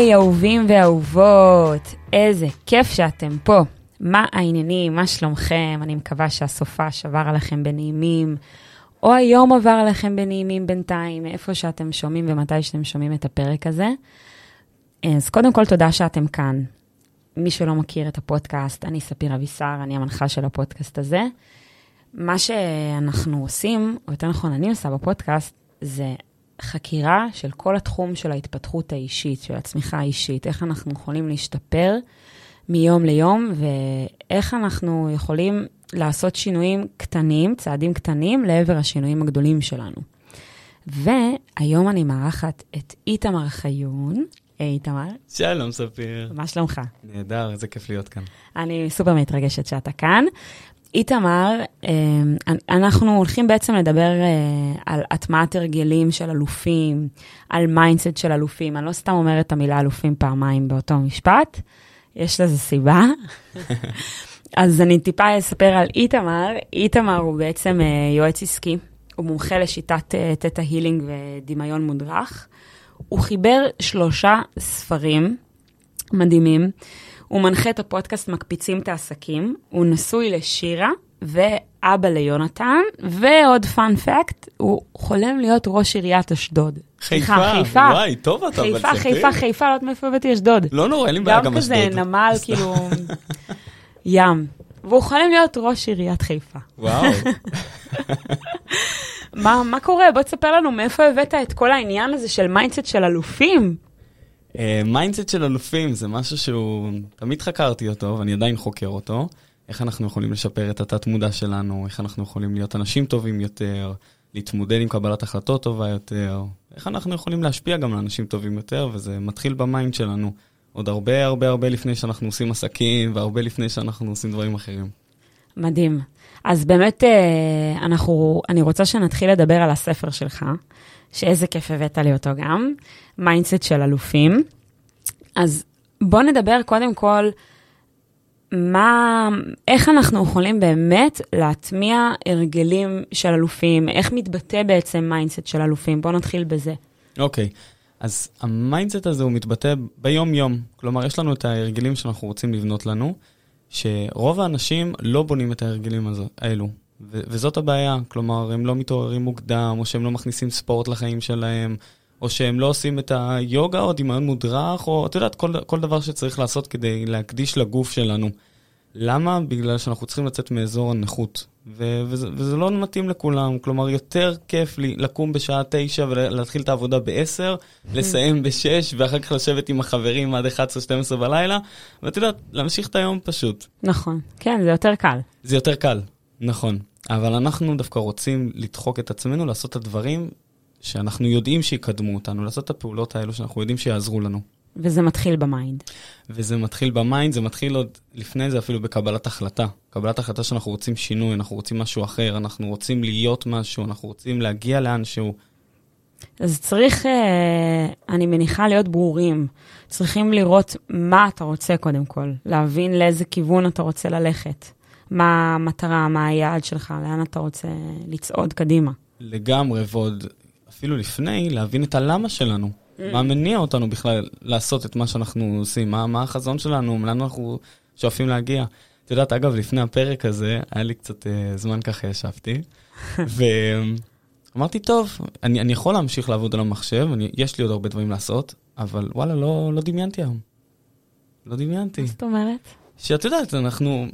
היי, אהובים ואהובות, איזה כיף שאתם פה. מה העניינים? מה שלומכם? אני מקווה שהסופה שבר עליכם בנעימים, או היום עבר עליכם בנעימים בינתיים, מאיפה שאתם שומעים ומתי שאתם שומעים את הפרק הזה. אז קודם כל, תודה שאתם כאן. מי שלא מכיר את הפודקאסט, אני ספיר אבישר, אני המנחה של הפודקאסט הזה. מה שאנחנו עושים, או יותר נכון, אני עושה בפודקאסט, זה חקירה של כל התחום של ההתפתחות האישית, של הצמיחה האישית, איך אנחנו יכולים להשתפר מיום ליום, ואיך אנחנו יכולים לעשות שינויים קטנים, צעדים קטנים, לעבר השינויים הגדולים שלנו. והיום אני מארחת את איתמר חיון. היי, איתמר. שלום, ספיר. מה שלומך? נהדר, איזה כיף להיות כאן. אני סופר מתרגשת שאתה כאן. איתמר, אמ, אנחנו הולכים בעצם לדבר אה, על הטמעת הרגלים של אלופים, על mindset של אלופים. אני לא סתם אומרת את המילה אלופים פעמיים באותו משפט, יש לזה סיבה. אז אני טיפה אספר על איתמר. איתמר הוא בעצם אה, יועץ עסקי, הוא מומחה לשיטת Theta Healing ודמיון מודרך. הוא חיבר שלושה ספרים מדהימים. הוא מנחה את הפודקאסט מקפיצים את העסקים, הוא נשוי לשירה ואבא ליונתן, ועוד fun fact, הוא חולם להיות ראש עיריית אשדוד. חיפה, חיפה, וואי, טוב אתה, חיפה, חיפה, חיפה, חיפה, לא יודעת מאיפה הבאתי אשדוד. לא נורא, אין לי בעיה גם אשדוד. גם כזה נמל, כאילו, ים. והוא חולם להיות ראש עיריית חיפה. וואו. מה, מה קורה? בוא תספר לנו מאיפה הבאת את כל העניין הזה של mindset של אלופים. mindset אה, של אלופים זה משהו שהוא, תמיד חקרתי אותו ואני עדיין חוקר אותו. איך אנחנו יכולים לשפר את התת-מודע שלנו, איך אנחנו יכולים להיות אנשים טובים יותר, להתמודד עם קבלת החלטות טובה יותר, איך אנחנו יכולים להשפיע גם על אנשים טובים יותר, וזה מתחיל ב mind שלנו. עוד הרבה הרבה הרבה לפני שאנחנו עושים עסקים, והרבה לפני שאנחנו עושים דברים אחרים. מדהים. אז באמת, אנחנו, אני רוצה שנתחיל לדבר על הספר שלך, שאיזה כיף הבאת לי אותו גם, mindset של אלופים. אז בוא נדבר קודם כל, מה, איך אנחנו יכולים באמת להטמיע הרגלים של אלופים, איך מתבטא בעצם mindset של אלופים? בוא נתחיל בזה. אוקיי, okay. אז ה mindset הזה הוא מתבטא ביום-יום. כלומר, יש לנו את ההרגלים שאנחנו רוצים לבנות לנו, שרוב האנשים לא בונים את ההרגלים האלו. ו- וזאת הבעיה, כלומר, הם לא מתעוררים מוקדם, או שהם לא מכניסים ספורט לחיים שלהם, או שהם לא עושים את היוגה או דמיון מודרך, או את יודעת, כל, כל דבר שצריך לעשות כדי להקדיש לגוף שלנו. למה? בגלל שאנחנו צריכים לצאת מאזור הנכות. ו- וזה, וזה לא מתאים לכולם, כלומר, יותר כיף לי לקום בשעה תשע ולהתחיל את העבודה בעשר, לסיים בשש, ואחר כך לשבת עם החברים עד 11-12 בלילה, ואת יודעת, להמשיך את היום פשוט. נכון, כן, זה יותר קל. זה יותר קל, נכון. אבל אנחנו דווקא רוצים לדחוק את עצמנו, לעשות את הדברים שאנחנו יודעים שיקדמו אותנו, לעשות את הפעולות האלו שאנחנו יודעים שיעזרו לנו. וזה מתחיל ב mind. וזה מתחיל ב mind, זה מתחיל עוד לפני זה אפילו בקבלת החלטה. קבלת החלטה שאנחנו רוצים שינוי, אנחנו רוצים משהו אחר, אנחנו רוצים להיות משהו, אנחנו רוצים להגיע לאנשהו. אז צריך, אה, אני מניחה, להיות ברורים. צריכים לראות מה אתה רוצה קודם כל, להבין לאיזה כיוון אתה רוצה ללכת. מה המטרה, מה היעד שלך, לאן אתה רוצה לצעוד קדימה. לגמרי, ועוד אפילו לפני, להבין את הלמה שלנו. Mm. מה מניע אותנו בכלל לעשות את מה שאנחנו עושים? מה, מה החזון שלנו? לאן אנחנו שואפים להגיע? את יודעת, אגב, לפני הפרק הזה, היה לי קצת uh, זמן ככה ישבתי, ואמרתי, טוב, אני, אני יכול להמשיך לעבוד על המחשב, אני, יש לי עוד הרבה דברים לעשות, אבל וואלה, לא, לא דמיינתי היום. לא דמיינתי. מה זאת אומרת? שאת יודעת, אנחנו,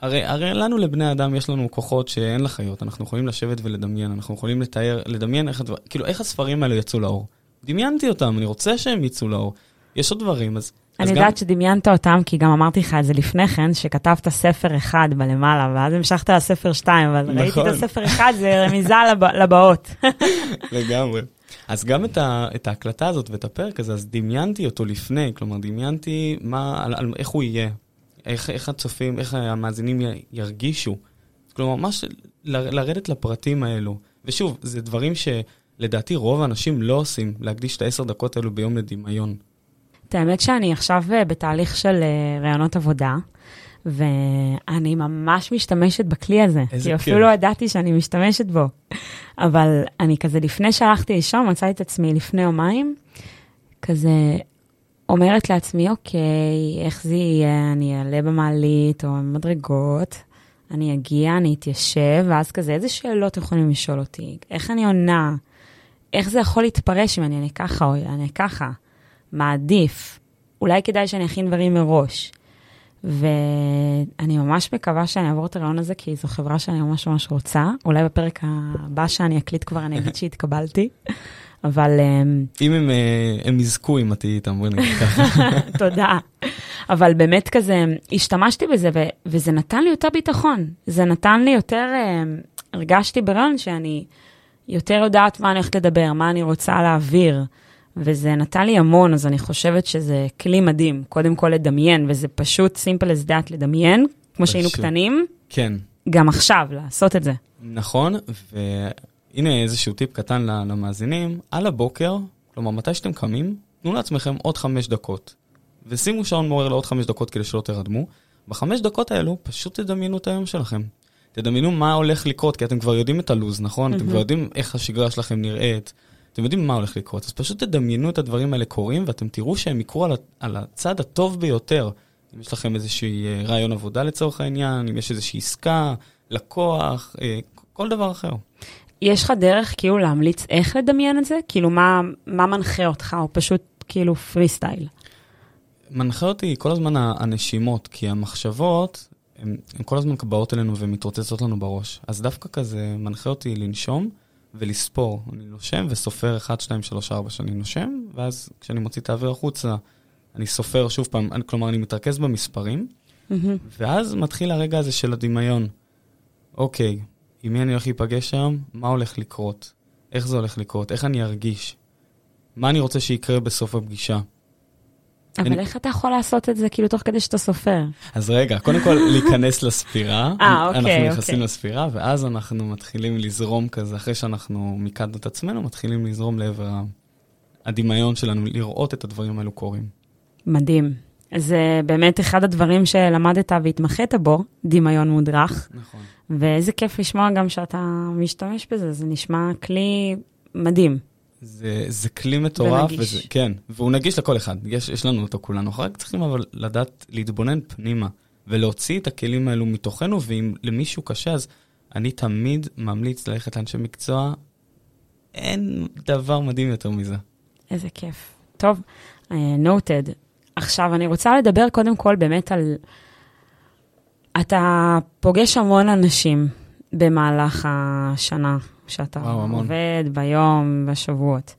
הרי, הרי לנו לבני אדם יש לנו כוחות שאין לחיות, אנחנו יכולים לשבת ולדמיין, אנחנו יכולים לתאר, לדמיין איך הדבר, כאילו איך הספרים האלה יצאו לאור. דמיינתי אותם, אני רוצה שהם יצאו לאור. יש עוד דברים, אז... אני יודעת גם... שדמיינת אותם, כי גם אמרתי לך את זה לפני כן, שכתבת ספר אחד בלמעלה, ואז המשכת לספר שתיים, אבל נכון. ראיתי את הספר אחד, זה רמיזה לב... לבאות. לגמרי. אז גם את, ה, את ההקלטה הזאת ואת הפרק הזה, אז דמיינתי אותו לפני, כלומר, דמיינתי מה, על, על, איך הוא יהיה, איך, איך הצופים, איך המאזינים ירגישו. כלומר, ממש לרדת לפרטים האלו. ושוב, זה דברים ש... לדעתי רוב האנשים לא עושים, להקדיש את העשר דקות האלו ביום לדמיון. את האמת שאני עכשיו אה, בתהליך של אה, רעיונות עבודה, ואני ממש משתמשת בכלי הזה. איזה כיף. כי אפילו לא ידעתי שאני משתמשת בו. אבל אני כזה, לפני שהלכתי לישון, מצאתי את עצמי לפני יומיים, כזה אומרת לעצמי, אוקיי, איך זה יהיה? אני אעלה במעלית או במדרגות, אני אגיע, אני אתיישב, ואז כזה, איזה שאלות יכולים לשאול אותי? איך אני עונה? איך זה יכול להתפרש אם אני אענה ככה או אענה ככה? מה עדיף? אולי כדאי שאני אכין דברים מראש. ואני ממש מקווה שאני אעבור את הריאיון הזה, כי זו חברה שאני ממש ממש רוצה. אולי בפרק הבא שאני אקליט כבר אני אגיד שהתקבלתי, אבל... אמ, אם הם, אה, הם יזכו אם את תהיי איתם, בואי נגיד ככה. תודה. אבל באמת כזה, השתמשתי בזה, ו- וזה נתן לי יותר ביטחון. זה נתן לי יותר, אמ, הרגשתי ברעיון שאני יותר יודעת מה אני הולכת לדבר, מה אני רוצה להעביר. וזה נתן לי המון, אז אני חושבת שזה כלי מדהים. קודם כל לדמיין, וזה פשוט simple as that לדמיין, כמו שהיינו קטנים. כן. גם עכשיו, לעשות את זה. נכון, והנה איזשהו טיפ קטן למאזינים. על הבוקר, כלומר, מתי שאתם קמים, תנו לעצמכם עוד חמש דקות. ושימו שעון מעורר לעוד חמש דקות כדי שלא תרדמו. בחמש דקות האלו, פשוט תדמיינו את היום שלכם. תדמיינו מה הולך לקרות, כי אתם כבר יודעים את הלו"ז, נכון? Mm-hmm. אתם כבר יודעים איך השגרה שלכם נראית. אתם יודעים מה הולך לקרות, אז פשוט תדמיינו את הדברים האלה קורים, ואתם תראו שהם יקרו על, על הצד הטוב ביותר. אם יש לכם איזשהו אה, רעיון עבודה לצורך העניין, אם יש איזושהי עסקה, לקוח, אה, כל דבר אחר. יש לך דרך כאילו להמליץ איך לדמיין את זה? כאילו, מה, מה מנחה אותך, או פשוט כאילו פרי סטייל? מנחה אותי כל הזמן הנשימות, כי המחשבות, הן כל הזמן באות אלינו ומתרוצצות לנו בראש. אז דווקא כזה מנחה אותי לנשום. ולספור. אני נושם וסופר 1, 2, 3, 4 שאני נושם, ואז כשאני מוציא את האוויר החוצה, אני סופר שוב פעם, אני, כלומר, אני מתרכז במספרים, mm-hmm. ואז מתחיל הרגע הזה של הדמיון. אוקיי, עם מי אני הולך להיפגש היום? מה הולך לקרות? איך זה הולך לקרות? איך אני ארגיש? מה אני רוצה שיקרה בסוף הפגישה? אבל אני... איך אתה יכול לעשות את זה כאילו תוך כדי שאתה סופר? אז רגע, קודם כל להיכנס לספירה. אה, אוקיי, אנחנו נכנסים אוקיי. לספירה, ואז אנחנו מתחילים לזרום כזה, אחרי שאנחנו מיקדנו את עצמנו, מתחילים לזרום לעבר הדמיון שלנו, לראות את הדברים האלו קורים. מדהים. זה באמת אחד הדברים שלמדת והתמחית בו, דמיון מודרך. נכון. ואיזה כיף לשמוע גם שאתה משתמש בזה, זה נשמע כלי מדהים. זה, זה כלי מטורף, וזה, כן, והוא נגיש לכל אחד, יש, יש לנו אותו כולנו, אנחנו רק צריכים אבל לדעת להתבונן פנימה ולהוציא את הכלים האלו מתוכנו, ואם למישהו קשה, אז אני תמיד ממליץ ללכת לאנשי מקצוע, אין דבר מדהים יותר מזה. איזה כיף. טוב, נוטד. Uh, עכשיו, אני רוצה לדבר קודם כל באמת על... אתה פוגש המון אנשים במהלך השנה, שאתה וואו, עובד ביום, בשבועות.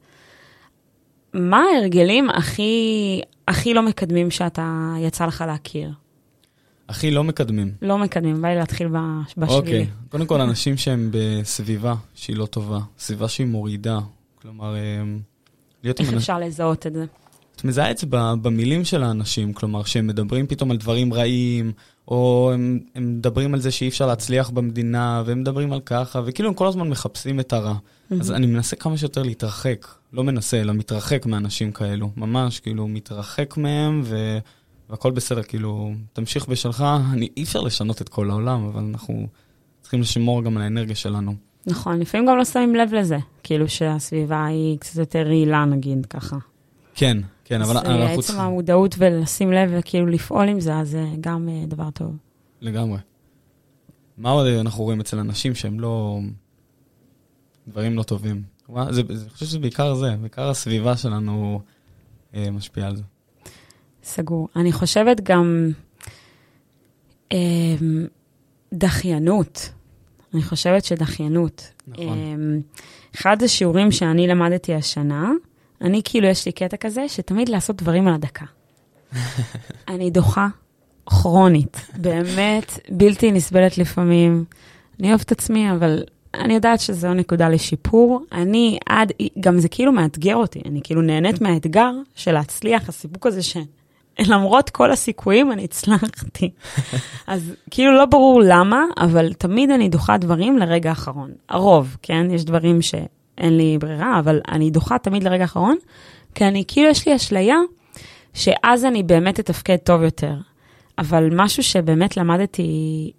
מה ההרגלים הכי, הכי לא מקדמים שאתה יצא לך להכיר? הכי לא מקדמים. לא מקדמים, בא לי להתחיל בשבילי. אוקיי, okay. קודם כל, אנשים שהם בסביבה שהיא לא טובה, סביבה שהיא מורידה. כלומר, אה, להיות... איך אפשר לזהות את זה? את מזהה את זה במילים של האנשים, כלומר, שהם מדברים פתאום על דברים רעים, או הם, הם מדברים על זה שאי אפשר להצליח במדינה, והם מדברים על ככה, וכאילו הם כל הזמן מחפשים את הרע. Mm-hmm. אז אני מנסה כמה שיותר להתרחק, לא מנסה, אלא מתרחק מאנשים כאלו, ממש, כאילו, מתרחק מהם, ו... והכל בסדר, כאילו, תמשיך בשלך, אני, אי אפשר לשנות את כל העולם, אבל אנחנו צריכים לשמור גם על האנרגיה שלנו. נכון, לפעמים גם לא שמים לב לזה, כאילו שהסביבה היא קצת יותר רעילה, נגיד, ככה. כן, כן, אבל אנחנו צריכים... עצם המודעות ולשים לב וכאילו לפעול עם זה, אז זה גם אה, דבר טוב. לגמרי. מה עוד אנחנו רואים אצל אנשים שהם לא... דברים לא טובים? זה, אני חושב שזה בעיקר זה, בעיקר הסביבה שלנו אה, משפיעה על זה. סגור. אני חושבת גם אה, דחיינות. אני חושבת שדחיינות. נכון. אה, אחד השיעורים שאני למדתי השנה, אני כאילו, יש לי קטע כזה, שתמיד לעשות דברים על הדקה. אני דוחה כרונית, באמת בלתי נסבלת לפעמים. אני אוהבת את עצמי, אבל אני יודעת שזו נקודה לשיפור. אני עד, גם זה כאילו מאתגר אותי, אני כאילו נהנית מהאתגר של להצליח, הסיפוק הזה שלמרות כל הסיכויים אני הצלחתי. אז כאילו לא ברור למה, אבל תמיד אני דוחה דברים לרגע האחרון. הרוב, כן? יש דברים ש... אין לי ברירה, אבל אני דוחה תמיד לרגע האחרון, כי אני, כאילו יש לי אשליה שאז אני באמת אתפקד טוב יותר. אבל משהו שבאמת למדתי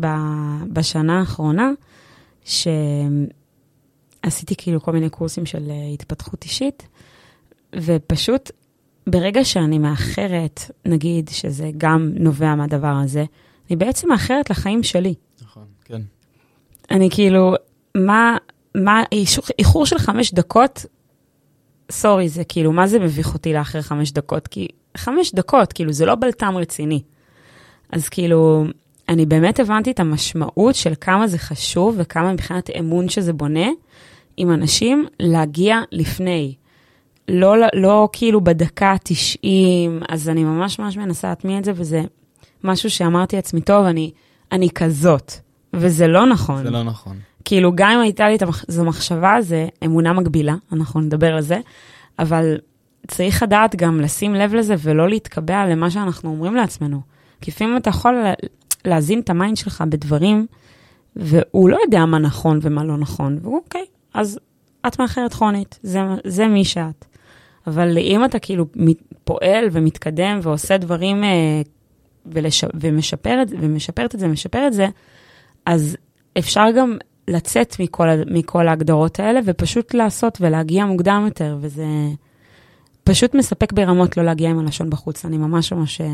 ב, בשנה האחרונה, שעשיתי כאילו כל מיני קורסים של אה, התפתחות אישית, ופשוט ברגע שאני מאחרת, נגיד שזה גם נובע מהדבר הזה, אני בעצם מאחרת לחיים שלי. נכון, כן. אני כאילו, מה, מה, איחור של חמש דקות, סורי, זה כאילו, מה זה מביך אותי לאחר חמש דקות? כי חמש דקות, כאילו, זה לא בלטם רציני. אז כאילו, אני באמת הבנתי את המשמעות של כמה זה חשוב וכמה מבחינת אמון שזה בונה עם אנשים להגיע לפני. לא, לא כאילו בדקה ה-90, אז אני ממש ממש מנסה להטמיע את זה, וזה משהו שאמרתי לעצמי, טוב, אני, אני כזאת, וזה לא נכון. זה לא נכון. כאילו, גם אם הייתה לי את המח... זו מחשבה, זה אמונה מגבילה, אנחנו נדבר על זה, אבל צריך לדעת גם לשים לב לזה ולא להתקבע למה שאנחנו אומרים לעצמנו. כי לפעמים אתה יכול לה- להזין את ה mind שלך בדברים, והוא לא יודע מה נכון ומה לא נכון, והוא אוקיי, אז את מאחרת כרונית, זה, זה מי שאת. אבל אם אתה כאילו פועל ומתקדם ועושה דברים אה, ולש... ומשפר. ומשפרת את זה, משפר את זה, אז אפשר גם לצאת מכל, מכל ההגדרות האלה ופשוט לעשות ולהגיע מוקדם יותר, וזה פשוט מספק ברמות לא להגיע עם הלשון בחוץ. אני ממש ממש אה,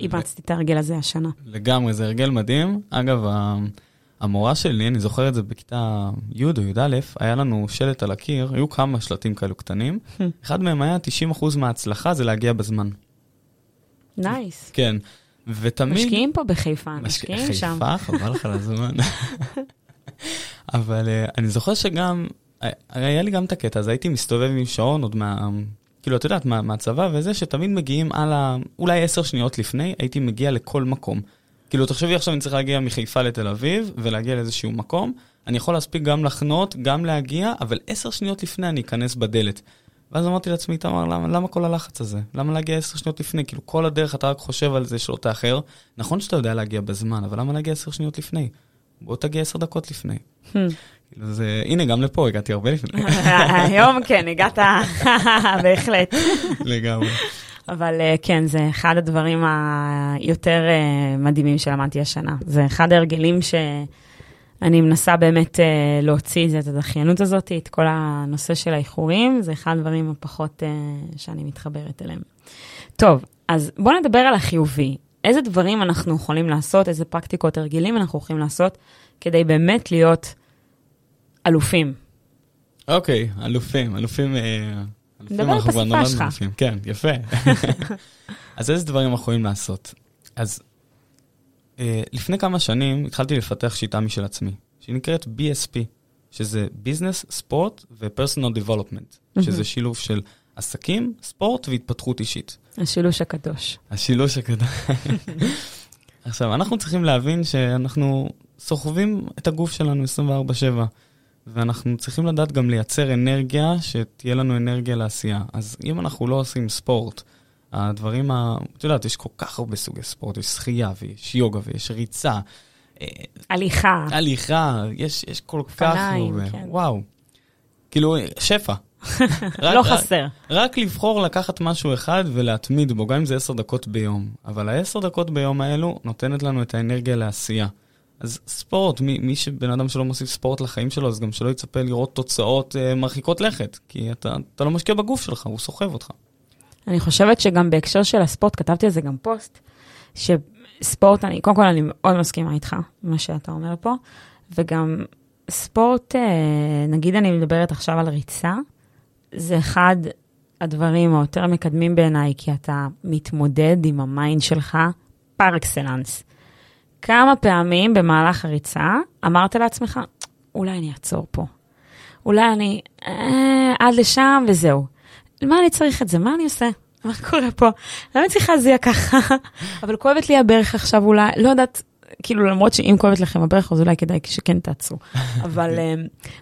אימצתי את ההרגל הזה השנה. לגמרי, זה הרגל מדהים. אגב, המורה שלי, אני זוכר את זה בכיתה י' או י"א, היה לנו שלט על הקיר, היו כמה שלטים כאלו קטנים. אחד מהם היה 90% מההצלחה זה להגיע בזמן. נייס. כן, ותמיד... משקיעים פה בחיפה, משק- משקיעים שם. חיפה, חבל לך על הזמן. אבל אה, אני זוכר שגם, אה, היה לי גם את הקטע הזה, הייתי מסתובב עם שעון עוד מה... כאילו, את יודעת, מה, מהצבא וזה, שתמיד מגיעים על ה... אולי עשר שניות לפני, הייתי מגיע לכל מקום. כאילו, תחשבי עכשיו אני צריך להגיע מחיפה לתל אביב, ולהגיע לאיזשהו מקום, אני יכול להספיק גם לחנות, גם להגיע, אבל עשר שניות לפני אני אכנס בדלת. ואז אמרתי לעצמי, תמר, למה, למה כל הלחץ הזה? למה להגיע עשר שניות לפני? כאילו, כל הדרך אתה רק חושב על זה שלא תאחר. נכון שאתה יודע להגיע בזמן, אבל למה להגיע עשר שניות לפני? בוא תגיע עשר דקות לפני. כאילו זה, הנה, גם לפה הגעתי הרבה לפני, היום כן, הגעת, בהחלט. לגמרי. אבל אה, כן, זה אחד הדברים היותר אה, מדהימים שלמדתי השנה. זה אחד ההרגלים שאני מנסה באמת אה, להוציא את זה, את הדחיינות הזאת, את כל הנושא של האיחורים, זה אחד הדברים הפחות שאני מתחברת אליהם. טוב, אז בואו נדבר על החיובי. איזה דברים אנחנו יכולים לעשות, איזה פרקטיקות, הרגלים אנחנו יכולים לעשות, כדי באמת להיות אלופים. אוקיי, אלופים, אלופים... אלופים דבר כבר בשפה שלך. אלופים. כן, יפה. אז איזה דברים אנחנו יכולים לעשות? אז אה, לפני כמה שנים התחלתי לפתח שיטה משל עצמי, שנקראת BSP, שזה Business, ספורט ו-Personal Development, שזה שילוב של עסקים, ספורט והתפתחות אישית. השילוש הקדוש. השילוש הקטן. עכשיו, אנחנו צריכים להבין שאנחנו סוחבים את הגוף שלנו 24/7, ואנחנו צריכים לדעת גם לייצר אנרגיה, שתהיה לנו אנרגיה לעשייה. אז אם אנחנו לא עושים ספורט, הדברים ה... את יודעת, יש כל כך הרבה סוגי ספורט, יש שחייה ויש יוגה ויש ריצה, הליכה. הליכה, יש, יש כל כך הרבה. כן. וואו. כאילו, שפע. לא חסר. רק לבחור לקחת משהו אחד ולהתמיד בו, גם אם זה עשר דקות ביום. אבל העשר דקות ביום האלו נותנת לנו את האנרגיה לעשייה. אז ספורט, מי, מי שבן אדם שלא מוסיף ספורט לחיים שלו, אז גם שלא יצפה לראות תוצאות אה, מרחיקות לכת. כי אתה, אתה לא משקיע בגוף שלך, הוא סוחב אותך. אני חושבת שגם בהקשר של הספורט, כתבתי על זה גם פוסט, שספורט, אני, קודם כל אני מאוד מסכימה איתך, מה שאתה אומר פה, וגם ספורט, אה, נגיד אני מדברת עכשיו על ריצה, זה אחד הדברים היותר מקדמים בעיניי, כי אתה מתמודד עם ה mind שלך פר אקסלנס. כמה פעמים במהלך הריצה אמרת לעצמך, אולי אני אעצור פה. אולי אני אה, עד לשם וזהו. מה אני צריך את זה? מה אני עושה? מה קורה פה? למה אני צריכה להזיע ככה? אבל כואבת לי הברך עכשיו אולי, לא יודעת, כאילו למרות שאם כואבת לכם הברך, אז אולי כדאי שכן תעצרו. אבל אה,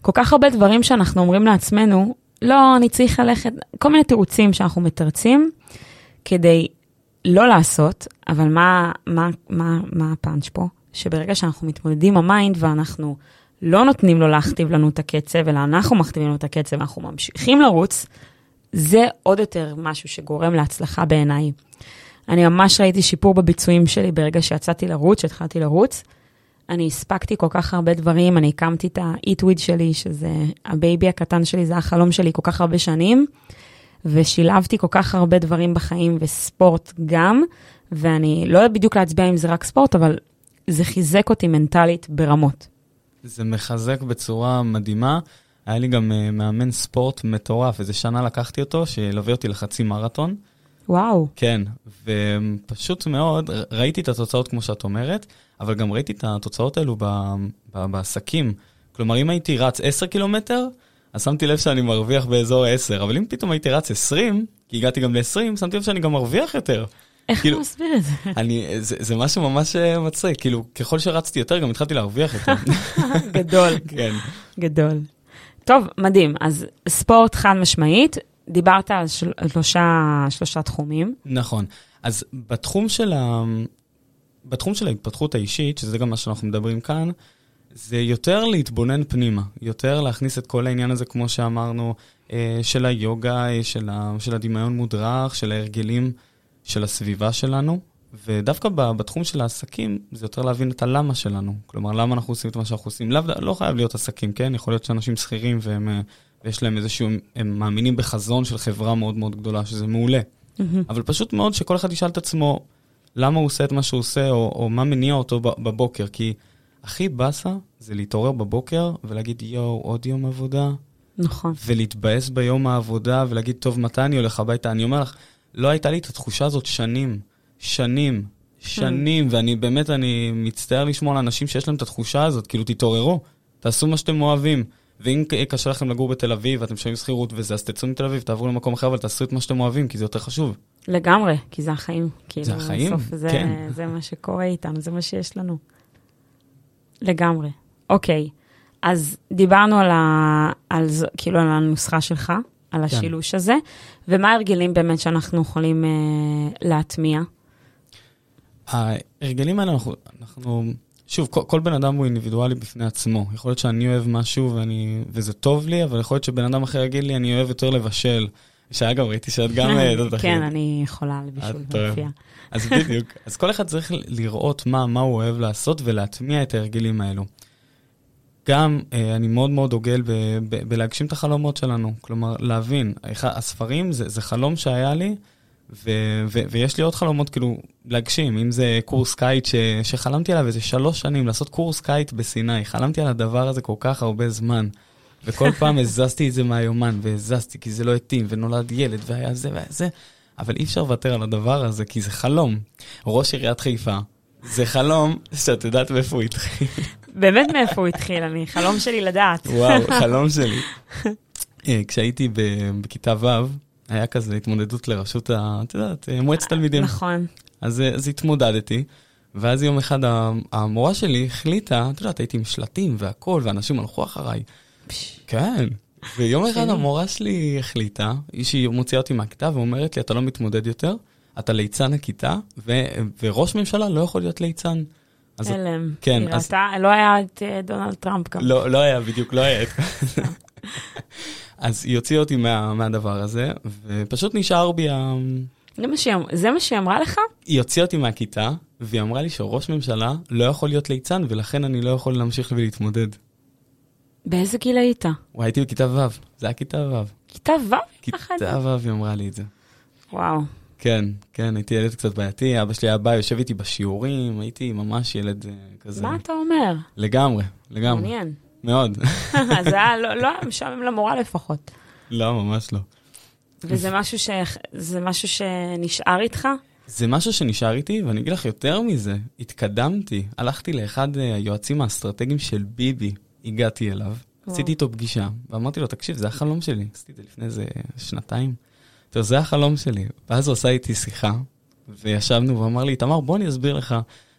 כל כך הרבה דברים שאנחנו אומרים לעצמנו, לא, אני צריך ללכת, כל מיני תירוצים שאנחנו מתרצים כדי לא לעשות, אבל מה, מה, מה, מה הפאנץ' פה? שברגע שאנחנו מתמודדים עם ה mind ואנחנו לא נותנים לו להכתיב לנו את הקצב, אלא אנחנו מכתיבים לנו את הקצב, אנחנו ממשיכים לרוץ, זה עוד יותר משהו שגורם להצלחה בעיניי. אני ממש ראיתי שיפור בביצועים שלי ברגע שיצאתי לרוץ, שהתחלתי לרוץ. אני הספקתי כל כך הרבה דברים, אני הקמתי את with שלי, שזה ה baby הקטן שלי, זה החלום שלי כל כך הרבה שנים, ושילבתי כל כך הרבה דברים בחיים וספורט גם, ואני לא יודעת בדיוק להצביע אם זה רק ספורט, אבל זה חיזק אותי מנטלית ברמות. זה מחזק בצורה מדהימה. היה לי גם uh, מאמן ספורט מטורף, איזה שנה לקחתי אותו, שילווה אותי לחצי מרתון. וואו. כן, ופשוט מאוד, ראיתי את התוצאות כמו שאת אומרת, אבל גם ראיתי את התוצאות האלו בעסקים. כלומר, אם הייתי רץ 10 קילומטר, אז שמתי לב שאני מרוויח באזור 10, אבל אם פתאום הייתי רץ 20, כי הגעתי גם ל-20, שמתי לב שאני גם מרוויח יותר. איך כאילו, אתה מסביר את זה? אני, זה, זה משהו ממש אה, מצחיק, כאילו, ככל שרצתי יותר, גם התחלתי להרוויח יותר. גדול. כן. גדול. טוב, מדהים. אז ספורט חד משמעית, דיברת על של, שלושה, שלושה תחומים. נכון. אז בתחום של, ה, בתחום של ההתפתחות האישית, שזה גם מה שאנחנו מדברים כאן, זה יותר להתבונן פנימה, יותר להכניס את כל העניין הזה, כמו שאמרנו, אה, של היוגה, אה, של, ה, של הדמיון מודרך, של ההרגלים של הסביבה שלנו, ודווקא בתחום של העסקים, זה יותר להבין את הלמה שלנו. כלומר, למה אנחנו עושים את מה שאנחנו עושים. לא, לא חייב להיות עסקים, כן? יכול להיות שאנשים שכירים והם, אה, ויש להם איזשהו, הם מאמינים בחזון של חברה מאוד מאוד גדולה, שזה מעולה. Mm-hmm. אבל פשוט מאוד שכל אחד ישאל את עצמו למה הוא עושה את מה שהוא עושה, או, או מה מניע אותו בבוקר. כי הכי באסה זה להתעורר בבוקר ולהגיד, יואו, עוד יום עבודה. נכון. ולהתבאס ביום העבודה ולהגיד, טוב, מתי אני הולך הביתה? אני אומר לך, לא הייתה לי את התחושה הזאת שנים. שנים, שנים, ואני באמת, אני מצטער לשמוע על אנשים שיש להם את התחושה הזאת, כאילו, תתעוררו, תעשו מה שאתם אוהבים. ואם קשה לכם לגור בתל אביב ואתם משלמים שכירות וזה, אז תצאו מתל אביב, תעברו למקום אחר, אבל תעשו את מה שאתם אוהבים, כי זה יותר חשוב. לגמרי, כי זה החיים. כאילו, זה החיים, בסוף זה, כן. זה מה שקורה איתנו, זה מה שיש לנו. לגמרי. אוקיי, אז דיברנו על, ה, על, כאילו, על הנוסחה שלך, על כן. השילוש הזה, ומה ההרגלים באמת שאנחנו יכולים אה, להטמיע? ההרגלים האלה, אנחנו, אנחנו שוב, כל, כל בן אדם הוא אינדיבידואלי בפני עצמו. יכול להיות שאני אוהב משהו ואני, וזה טוב לי, אבל יכול להיות שבן אדם אחר יגיד לי, אני אוהב יותר לבשל. שאגב, ראיתי שאת גם... אה, כן, אני יכולה לבישול ומופיע. אז בדיוק. אז כל אחד צריך לראות מה, מה הוא אוהב לעשות ולהטמיע את ההרגלים האלו. גם אה, אני מאוד מאוד דוגל ב, ב, בלהגשים את החלומות שלנו. כלומר, להבין, הספרים זה, זה חלום שהיה לי, ו, ו, ויש לי עוד חלומות כאילו להגשים, אם זה קורס קיץ ש, שחלמתי עליו איזה שלוש שנים, לעשות קורס קיץ בסיני, חלמתי על הדבר הזה כל כך הרבה זמן. וכל פעם הזזתי את זה מהיומן, והזזתי כי זה לא התאים, ונולד ילד, והיה זה והיה זה, אבל אי אפשר לוותר על הדבר הזה, כי זה חלום. ראש עיריית חיפה, זה חלום שאת יודעת מאיפה הוא התחיל. באמת מאיפה הוא התחיל, אני, חלום שלי לדעת. וואו, חלום שלי. אה, כשהייתי בכיתה ו', היה כזה התמודדות לראשות, ה, את יודעת, מועצת תלמידים. נכון. אז, אז התמודדתי, ואז יום אחד המורה שלי החליטה, את יודעת, הייתי עם שלטים והכול, ואנשים הלכו אחריי. כן. ויום אחד המורה שלי החליטה, שהיא מוציאה אותי מהכיתה ואומרת לי, אתה לא מתמודד יותר, אתה ליצן הכיתה, ו- וראש ממשלה לא יכול להיות ליצן. הלם. כן, אז... אתה, לא היה את אה, דונלד טראמפ גם. לא, לא היה, בדיוק, לא היה. אז היא הוציאה אותי מה, מהדבר הזה, ופשוט נשאר בי ה... זה מה, שהיא, זה מה שהיא אמרה לך? היא הוציאה אותי מהכיתה, והיא אמרה לי שראש ממשלה לא יכול להיות ליצן, ולכן אני לא יכול להמשיך ולהתמודד. באיזה גיל היית? וואי, הייתי בכיתה ו', זה היה כיתה ו'. כיתה ו'? כיתה ו', היא אמרה לי את זה. וואו. כן, כן, הייתי ילד קצת בעייתי, אבא שלי היה בא, יושב איתי בשיעורים, הייתי ממש ילד uh, כזה. מה אתה אומר? לגמרי, לגמרי. מעניין. מאוד. זה היה לא, לא היה משעמם למורה לפחות. לא, ממש לא. וזה משהו, ש... זה משהו שנשאר איתך? זה משהו שנשאר איתי, ואני אגיד לך יותר מזה, התקדמתי, הלכתי לאחד אה, היועצים האסטרטגיים של ביבי, הגעתי אליו, עשיתי איתו פגישה, ואמרתי לו, תקשיב, זה החלום שלי, עשיתי את זה לפני איזה שנתיים. טוב, זה החלום שלי. ואז הוא עשה איתי שיחה, וישבנו, והוא אמר לי, תמר, בוא אני אסביר לך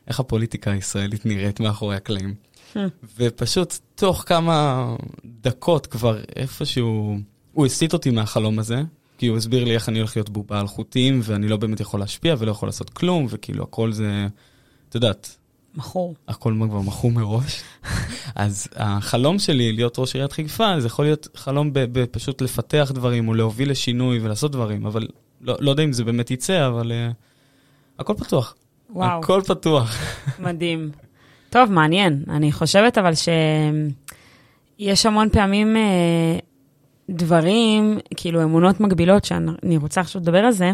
איך הפוליטיקה הישראלית נראית מאחורי הקלעים. ופשוט תוך כמה דקות כבר איפשהו, הוא הסיט אותי מהחלום הזה, כי הוא הסביר לי איך אני הולך להיות בובה על חוטים, ואני לא באמת יכול להשפיע ולא יכול לעשות כלום, וכאילו הכל זה, את יודעת. מכור. הכל כבר מכור מראש. אז החלום שלי להיות ראש עיריית חיפה, זה יכול להיות חלום בפשוט לפתח דברים, או להוביל לשינוי ולעשות דברים, אבל לא, לא יודע אם זה באמת יצא, אבל uh, הכל פתוח. וואו. הכל פתוח. מדהים. טוב, מעניין. אני חושבת אבל שיש המון פעמים, אה, דברים, כאילו אמונות מגבילות, שאני רוצה עכשיו לדבר על זה,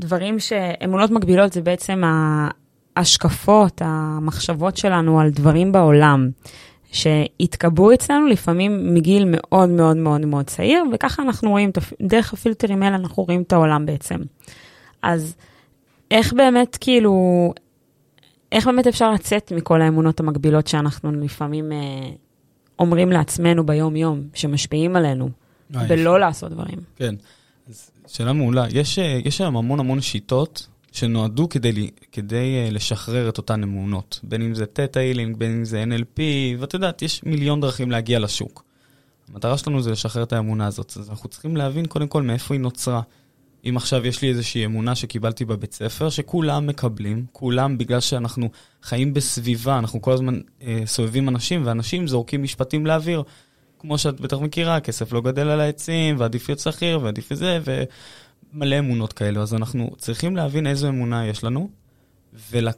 דברים שאמונות מגבילות זה בעצם ההשקפות, המחשבות שלנו על דברים בעולם, שהתקבעו אצלנו לפעמים מגיל מאוד מאוד מאוד מאוד צעיר, וככה אנחנו רואים, דרך הפילטרים האלה אנחנו רואים את העולם בעצם. אז איך באמת, כאילו, איך באמת אפשר לצאת מכל האמונות המגבילות שאנחנו לפעמים אה, אומרים לעצמנו ביום-יום, שמשפיעים עלינו, ולא לעשות דברים? כן, אז שאלה מעולה. יש, אה, יש היום המון המון שיטות שנועדו כדי, כדי uh, לשחרר את אותן אמונות, בין אם זה תטא הילינג, בין אם זה NLP, ואת יודעת, יש מיליון דרכים להגיע לשוק. המטרה שלנו זה לשחרר את האמונה הזאת, אז אנחנו צריכים להבין קודם כל מאיפה היא נוצרה. אם עכשיו יש לי איזושהי אמונה שקיבלתי בבית ספר, שכולם מקבלים, כולם בגלל שאנחנו חיים בסביבה, אנחנו כל הזמן אה, סובבים אנשים, ואנשים זורקים משפטים לאוויר. כמו שאת בטח מכירה, כסף לא גדל על העצים, ועדיף להיות שכיר, ועדיף זה, ומלא אמונות כאלו. אז אנחנו צריכים להבין איזו אמונה יש לנו, ול...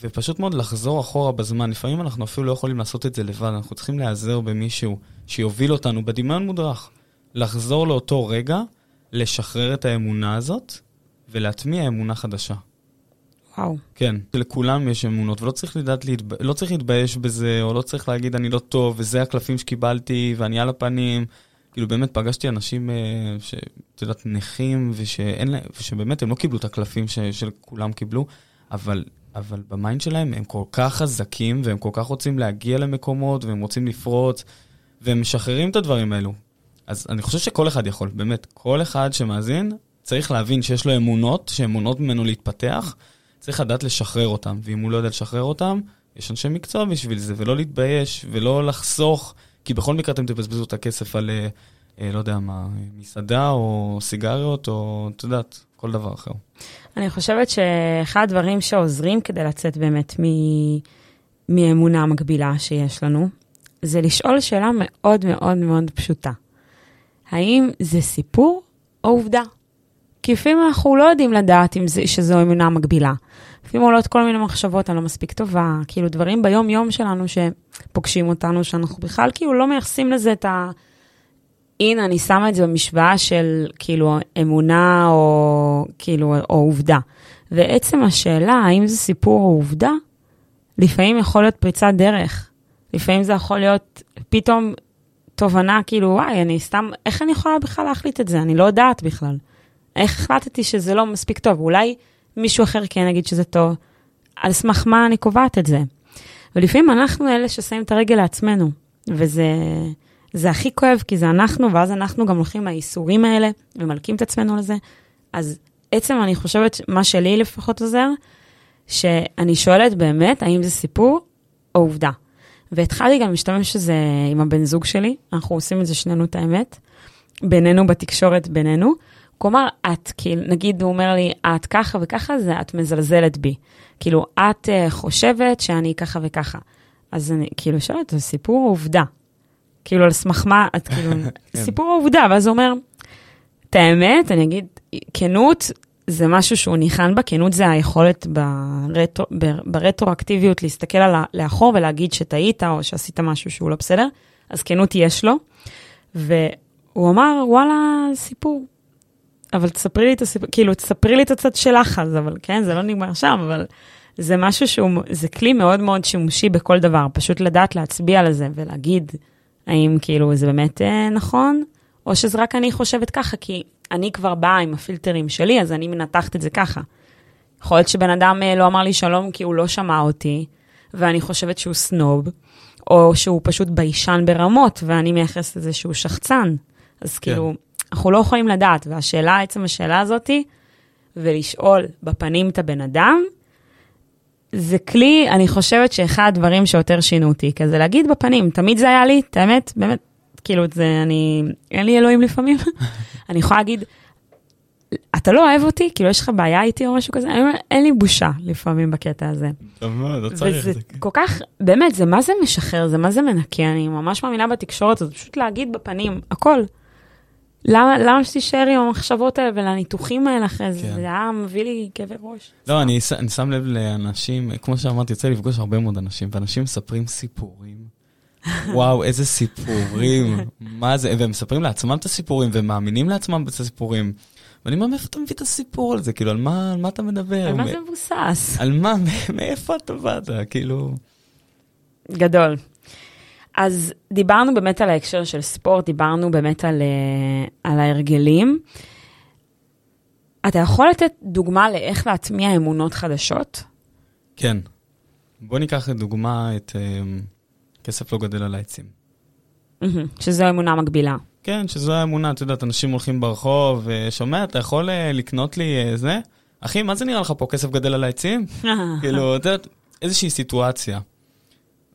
ופשוט מאוד לחזור אחורה בזמן. לפעמים אנחנו אפילו לא יכולים לעשות את זה לבד, אנחנו צריכים להיעזר במישהו שיוביל אותנו בדמיון מודרך. לחזור לאותו רגע, לשחרר את האמונה הזאת ולהטמיע אמונה חדשה. וואו. כן, לכולם יש אמונות, ולא צריך לדעת, להתב... לא צריך להתבייש בזה, או לא צריך להגיד אני לא טוב, וזה הקלפים שקיבלתי, ואני על הפנים. כאילו באמת פגשתי אנשים אה, שאת יודעת, נכים, ושאין להם, ושבאמת הם לא קיבלו את הקלפים ש... שכולם קיבלו, אבל, אבל ב mind שלהם הם כל כך חזקים, והם כל כך רוצים להגיע למקומות, והם רוצים לפרוץ, והם משחררים את הדברים האלו. אז אני חושב שכל אחד יכול, באמת, כל אחד שמאזין צריך להבין שיש לו אמונות, שהן מונעות ממנו להתפתח, צריך לדעת לשחרר אותם, ואם הוא לא יודע לשחרר אותם, יש אנשי מקצוע בשביל זה, ולא להתבייש, ולא לחסוך, כי בכל מקרה אתם תבזבזו את הכסף על, אה, אה לא יודע מה, מסעדה או סיגריות, או את יודעת, כל דבר אחר. אני חושבת שאחד הדברים שעוזרים כדי לצאת באמת מ... מאמונה מקבילה שיש לנו, זה לשאול שאלה מאוד מאוד מאוד פשוטה. האם זה סיפור או עובדה? כי לפעמים אנחנו לא יודעים לדעת אם זה, שזו אמונה מקבילה. לפעמים עולות כל מיני מחשבות, אני לא מספיק טובה, כאילו דברים ביום-יום שלנו שפוגשים אותנו, שאנחנו בכלל כאילו לא מייחסים לזה את ה... הנה, אני שמה את זה במשוואה של כאילו אמונה או כאילו, או עובדה. ועצם השאלה, האם זה סיפור או עובדה, לפעמים יכול להיות פריצת דרך. לפעמים זה יכול להיות פתאום תובנה, כאילו, וואי, אני סתם, איך אני יכולה בכלל להחליט את זה? אני לא יודעת בכלל. איך החלטתי שזה לא מספיק טוב? אולי מישהו אחר כן יגיד שזה טוב. על סמך מה אני קובעת את זה? ולפעמים אנחנו אלה ששמים את הרגל לעצמנו, וזה זה הכי כואב, כי זה אנחנו, ואז אנחנו גם הולכים מהאיסורים האלה ומלקים את עצמנו לזה. אז עצם, אני חושבת, מה שלי לפחות עוזר, שאני שואלת באמת, האם זה סיפור או עובדה. והתחלתי גם להשתמש בזה עם הבן זוג שלי, אנחנו עושים את זה שנינו את האמת, בינינו בתקשורת בינינו. כלומר, את, כאילו, נגיד הוא אומר לי, את ככה וככה, זה את מזלזלת בי. כאילו, את uh, חושבת שאני ככה וככה. אז אני כאילו שואלת, זה סיפור עובדה. כאילו, על סמך מה, את כאילו, כן. סיפור עובדה, ואז הוא אומר, את האמת, אני אגיד, כנות זה משהו שהוא ניחן בה, כנות זה היכולת ברטרו, ברטרואקטיביות להסתכל על לאחור ולהגיד שטעית או שעשית משהו שהוא לא בסדר, אז כנות יש לו. והוא אמר, וואלה, סיפור. אבל תספרי לי את הסיפור, כאילו, תספרי לי את הצד שלך אז, אבל כן, זה לא נגמר שם, אבל זה משהו שהוא, זה כלי מאוד מאוד שימושי בכל דבר, פשוט לדעת להצביע על זה ולהגיד האם כאילו זה באמת אה, נכון, או שזה רק אני חושבת ככה, כי אני כבר באה עם הפילטרים שלי, אז אני מנתחת את זה ככה. יכול להיות שבן אדם אה, לא אמר לי שלום כי הוא לא שמע אותי, ואני חושבת שהוא סנוב, או שהוא פשוט ביישן ברמות, ואני מייחסת לזה שהוא שחצן. אז כן. כאילו, אנחנו לא יכולים לדעת, והשאלה, עצם השאלה הזאתי, ולשאול בפנים את הבן אדם, זה כלי, אני חושבת שאחד הדברים שיותר שינו אותי, כזה להגיד בפנים, תמיד זה היה לי, את האמת, באמת, כאילו, זה, אני, אין לי אלוהים לפעמים. אני יכולה להגיד, אתה לא אוהב אותי? כאילו, יש לך בעיה איתי או משהו כזה? אני אומרת, אין לי בושה לפעמים בקטע הזה. טוב מאוד, לא צריך. וזה כל כך, באמת, זה מה זה משחרר, זה מה זה מנקה, אני ממש מאמינה בתקשורת הזאת, פשוט להגיד בפנים, הכל. למה, למה שתישאר עם המחשבות האלה ולניתוחים האלה אחרי זה? כן. זה היה מביא לי כאבי ראש. לא, אני, אני שם לב לאנשים, כמו שאמרתי, יוצא לפגוש הרבה מאוד אנשים, ואנשים מספרים סיפורים. וואו, איזה סיפורים, מה זה, והם מספרים לעצמם את הסיפורים, והם מאמינים לעצמם את הסיפורים. ואני אומר, מאיפה אתה מביא את הסיפור הזה? כאילו, על מה, על מה אתה מדבר? על מה זה מבוסס? על מה, מאיפה אתה באת? כאילו... גדול. אז דיברנו באמת על ההקשר של ספורט, דיברנו באמת על, אה, על ההרגלים. אתה יכול לתת דוגמה לאיך להטמיע אמונות חדשות? כן. בוא ניקח לדוגמה את uh, כסף לא גדל על העצים. שזו אמונה מקבילה. כן, שזו האמונה, את יודעת, אנשים הולכים ברחוב, ושומע, אתה יכול uh, לקנות לי uh, זה? אחי, מה זה נראה לך פה, כסף גדל על העצים? כאילו, את יודעת, איזושהי סיטואציה.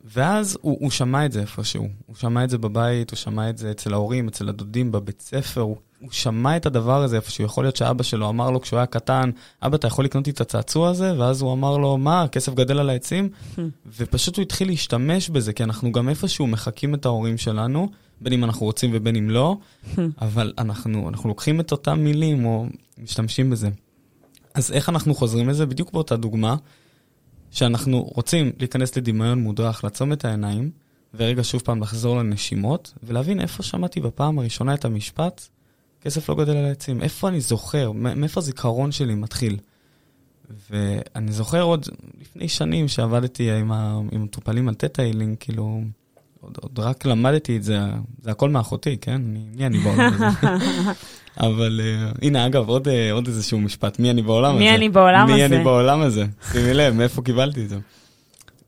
ואז הוא, הוא שמע את זה איפשהו. הוא שמע את זה בבית, הוא שמע את זה אצל ההורים, אצל הדודים, בבית ספר. הוא, הוא שמע את הדבר הזה איפשהו. יכול להיות שאבא שלו אמר לו כשהוא היה קטן, אבא, אתה יכול לקנות לי את הצעצוע הזה? ואז הוא אמר לו, מה, הכסף גדל על העצים? ופשוט הוא התחיל להשתמש בזה, כי אנחנו גם איפשהו מחקים את ההורים שלנו, בין אם אנחנו רוצים ובין אם לא, אבל אנחנו, אנחנו לוקחים את אותם מילים או משתמשים בזה. אז איך אנחנו חוזרים לזה? בדיוק באותה דוגמה. שאנחנו רוצים להיכנס לדמיון מודרך, לעצום את העיניים, ורגע שוב פעם לחזור לנשימות, ולהבין איפה שמעתי בפעם הראשונה את המשפט, כסף לא גדל על העצים. איפה אני זוכר? מאיפה הזיכרון שלי מתחיל? ואני זוכר עוד לפני שנים שעבדתי עם, המטופלים על תטא-הילינג, כאילו, עוד, עוד רק למדתי את זה, זה הכל מאחותי, כן? מי, מי אני בעולם הזה? אבל uh, הנה, אגב, עוד, uh, עוד איזשהו משפט, מי אני בעולם מי הזה? אני בעולם מי הזה? אני בעולם הזה? שימי לב, מאיפה קיבלתי את זה.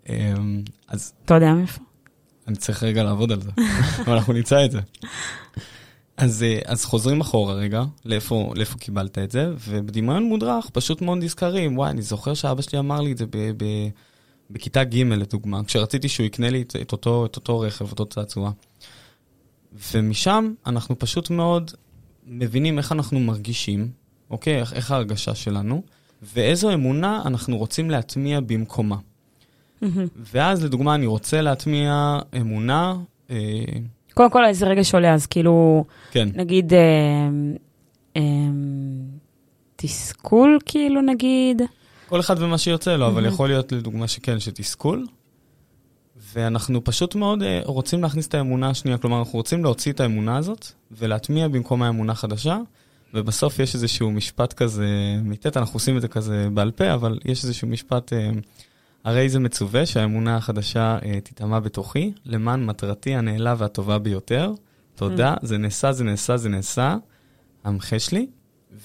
Um, אז... אתה יודע מאיפה? אני צריך רגע לעבוד על זה, אבל אנחנו נמצא את זה. אז, uh, אז חוזרים אחורה רגע, לאיפה, לאיפה קיבלת את זה, ובדמיון מודרך פשוט מאוד נזכרים, וואי, אני זוכר שאבא שלי אמר לי את זה ב... ב בכיתה ג' לדוגמה, כשרציתי שהוא יקנה לי את, את, אותו, את אותו רכב, אותו צעצוע. ומשם אנחנו פשוט מאוד מבינים איך אנחנו מרגישים, אוקיי? איך, איך ההרגשה שלנו, ואיזו אמונה אנחנו רוצים להטמיע במקומה. ואז לדוגמה, אני רוצה להטמיע אמונה... אה, קודם כל, איזה רגע שעולה, אז כאילו, כן. נגיד, אה, אה, תסכול, כאילו, נגיד. כל אחד ומה שיוצא לו, אבל יכול להיות לדוגמה שכן, שתסכול. ואנחנו פשוט מאוד uh, רוצים להכניס את האמונה השנייה, כלומר, אנחנו רוצים להוציא את האמונה הזאת ולהטמיע במקום האמונה חדשה, ובסוף יש איזשהו משפט כזה, מטט, אנחנו עושים את זה כזה בעל פה, אבל יש איזשהו משפט, uh, הרי זה מצווה שהאמונה החדשה uh, תטמע בתוכי, למען מטרתי הנעלה והטובה ביותר. תודה, זה נעשה, זה נעשה, זה נעשה, המחש לי.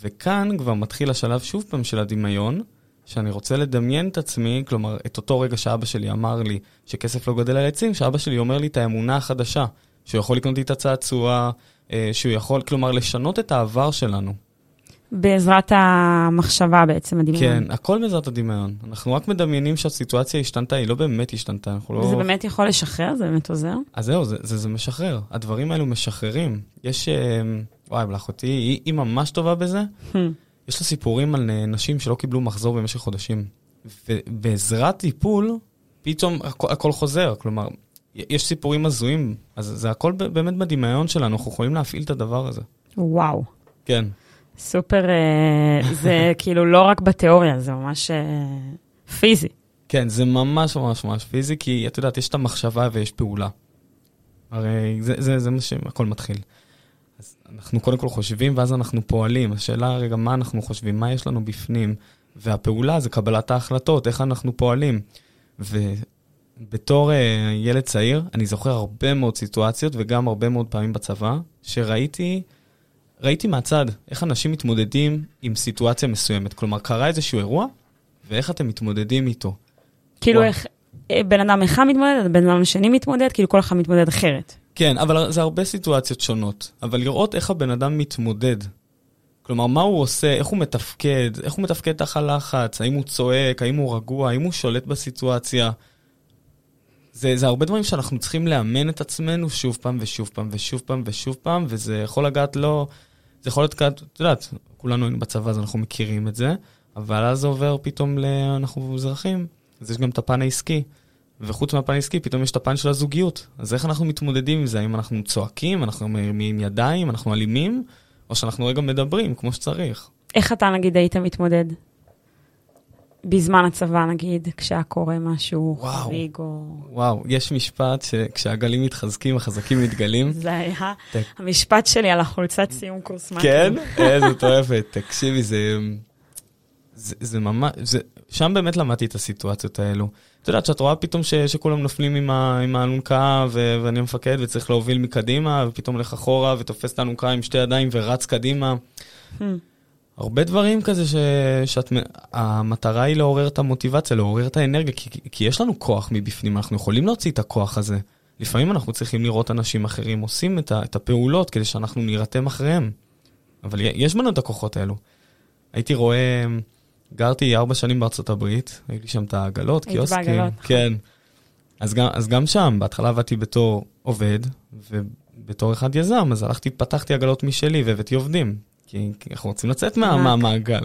וכאן כבר מתחיל השלב שוב פעם של הדמיון, שאני רוצה לדמיין את עצמי, כלומר, את אותו רגע שאבא שלי אמר לי שכסף לא גדל על עצים, שאבא שלי אומר לי את האמונה החדשה, שהוא יכול לקנות לי את הצעצוע, אה, שהוא יכול, כלומר, לשנות את העבר שלנו. בעזרת המחשבה בעצם, הדמיון. כן, הכל בעזרת הדמיון. אנחנו רק מדמיינים שהסיטואציה השתנתה, היא לא באמת השתנתה, אנחנו לא... וזה באמת יכול לשחרר? זה באמת עוזר? אז זהו, זה, זה, זה משחרר. הדברים האלו משחררים. יש... אה, וואי, לאחותי, היא, היא ממש טובה בזה. Hmm. יש לה סיפורים על נשים שלא קיבלו מחזור במשך חודשים. ובעזרת טיפול, פתאום הכל, הכל חוזר. כלומר, יש סיפורים הזויים, אז זה הכל באמת בדמיון שלנו, אנחנו יכולים להפעיל את הדבר הזה. וואו. כן. סופר, אה, זה כאילו לא רק בתיאוריה, זה ממש אה, פיזי. כן, זה ממש ממש ממש פיזי, כי את יודעת, יש את המחשבה ויש פעולה. הרי זה, זה, זה מה שהכל מתחיל. אז אנחנו קודם כל חושבים, ואז אנחנו פועלים. השאלה רגע, מה אנחנו חושבים? מה יש לנו בפנים? והפעולה זה קבלת ההחלטות, איך אנחנו פועלים. ובתור uh, ילד צעיר, אני זוכר הרבה מאוד סיטואציות, וגם הרבה מאוד פעמים בצבא, שראיתי, ראיתי מהצד איך אנשים מתמודדים עם סיטואציה מסוימת. כלומר, קרה איזשהו אירוע, ואיך אתם מתמודדים איתו. כאילו וואו. איך אה, בן אדם אחד מתמודד, בן אדם שני מתמודד, כאילו כל אחד מתמודד אחרת. כן, אבל זה הרבה סיטואציות שונות. אבל לראות איך הבן אדם מתמודד. כלומר, מה הוא עושה, איך הוא מתפקד, איך הוא מתפקד תחת לחץ, האם הוא צועק, האם הוא רגוע, האם הוא שולט בסיטואציה. זה, זה הרבה דברים שאנחנו צריכים לאמן את עצמנו שוב פעם ושוב פעם ושוב פעם ושוב פעם, וזה יכול לגעת לא... זה יכול להיות, את יודעת, כולנו היינו בצבא אז אנחנו מכירים את זה, אבל אז זה עובר פתאום ל... אנחנו אזרחים, אז יש גם את הפן העסקי. וחוץ מהפן העסקי, פתאום יש את הפן של הזוגיות. אז איך אנחנו מתמודדים עם זה? האם אנחנו צועקים, אנחנו מרימים ידיים, אנחנו אלימים, או שאנחנו רגע מדברים כמו שצריך? איך אתה נגיד היית מתמודד? בזמן הצבא, נגיד, כשהיה קורה משהו וואו. חריג או... וואו, יש משפט שכשהגלים מתחזקים, החזקים מתגלים. זה היה ת- המשפט שלי על החולצת סיום קורס מ"כים. כן? איזה מטורפת. תקשיבי, זה... זה, זה ממש, זה, שם באמת למדתי את הסיטואציות האלו. את יודעת, שאת רואה פתאום ש, שכולם נופלים עם, ה, עם האלונקה, ו, ואני המפקד, וצריך להוביל מקדימה, ופתאום הולך אחורה, ותופס את האלונקה עם שתי ידיים ורץ קדימה. הרבה דברים כזה ש, שאת... המטרה היא לעורר את המוטיבציה, לעורר את האנרגיה, כי, כי יש לנו כוח מבפנים, אנחנו יכולים להוציא את הכוח הזה. לפעמים אנחנו צריכים לראות אנשים אחרים עושים את, ה, את הפעולות כדי שאנחנו נירתם אחריהם. אבל יש בנו את הכוחות האלו. הייתי רואה, גרתי ארבע שנים בארצות הברית, היו לי שם את העגלות, היית קיוסקים. בעגלות, נכון. כן. אז גם, אז גם שם, בהתחלה עבדתי בתור עובד, ובתור אחד יזם, אז הלכתי, פתחתי עגלות משלי והבאתי עובדים. כי, כי אנחנו רוצים לצאת מה. מהמעגל.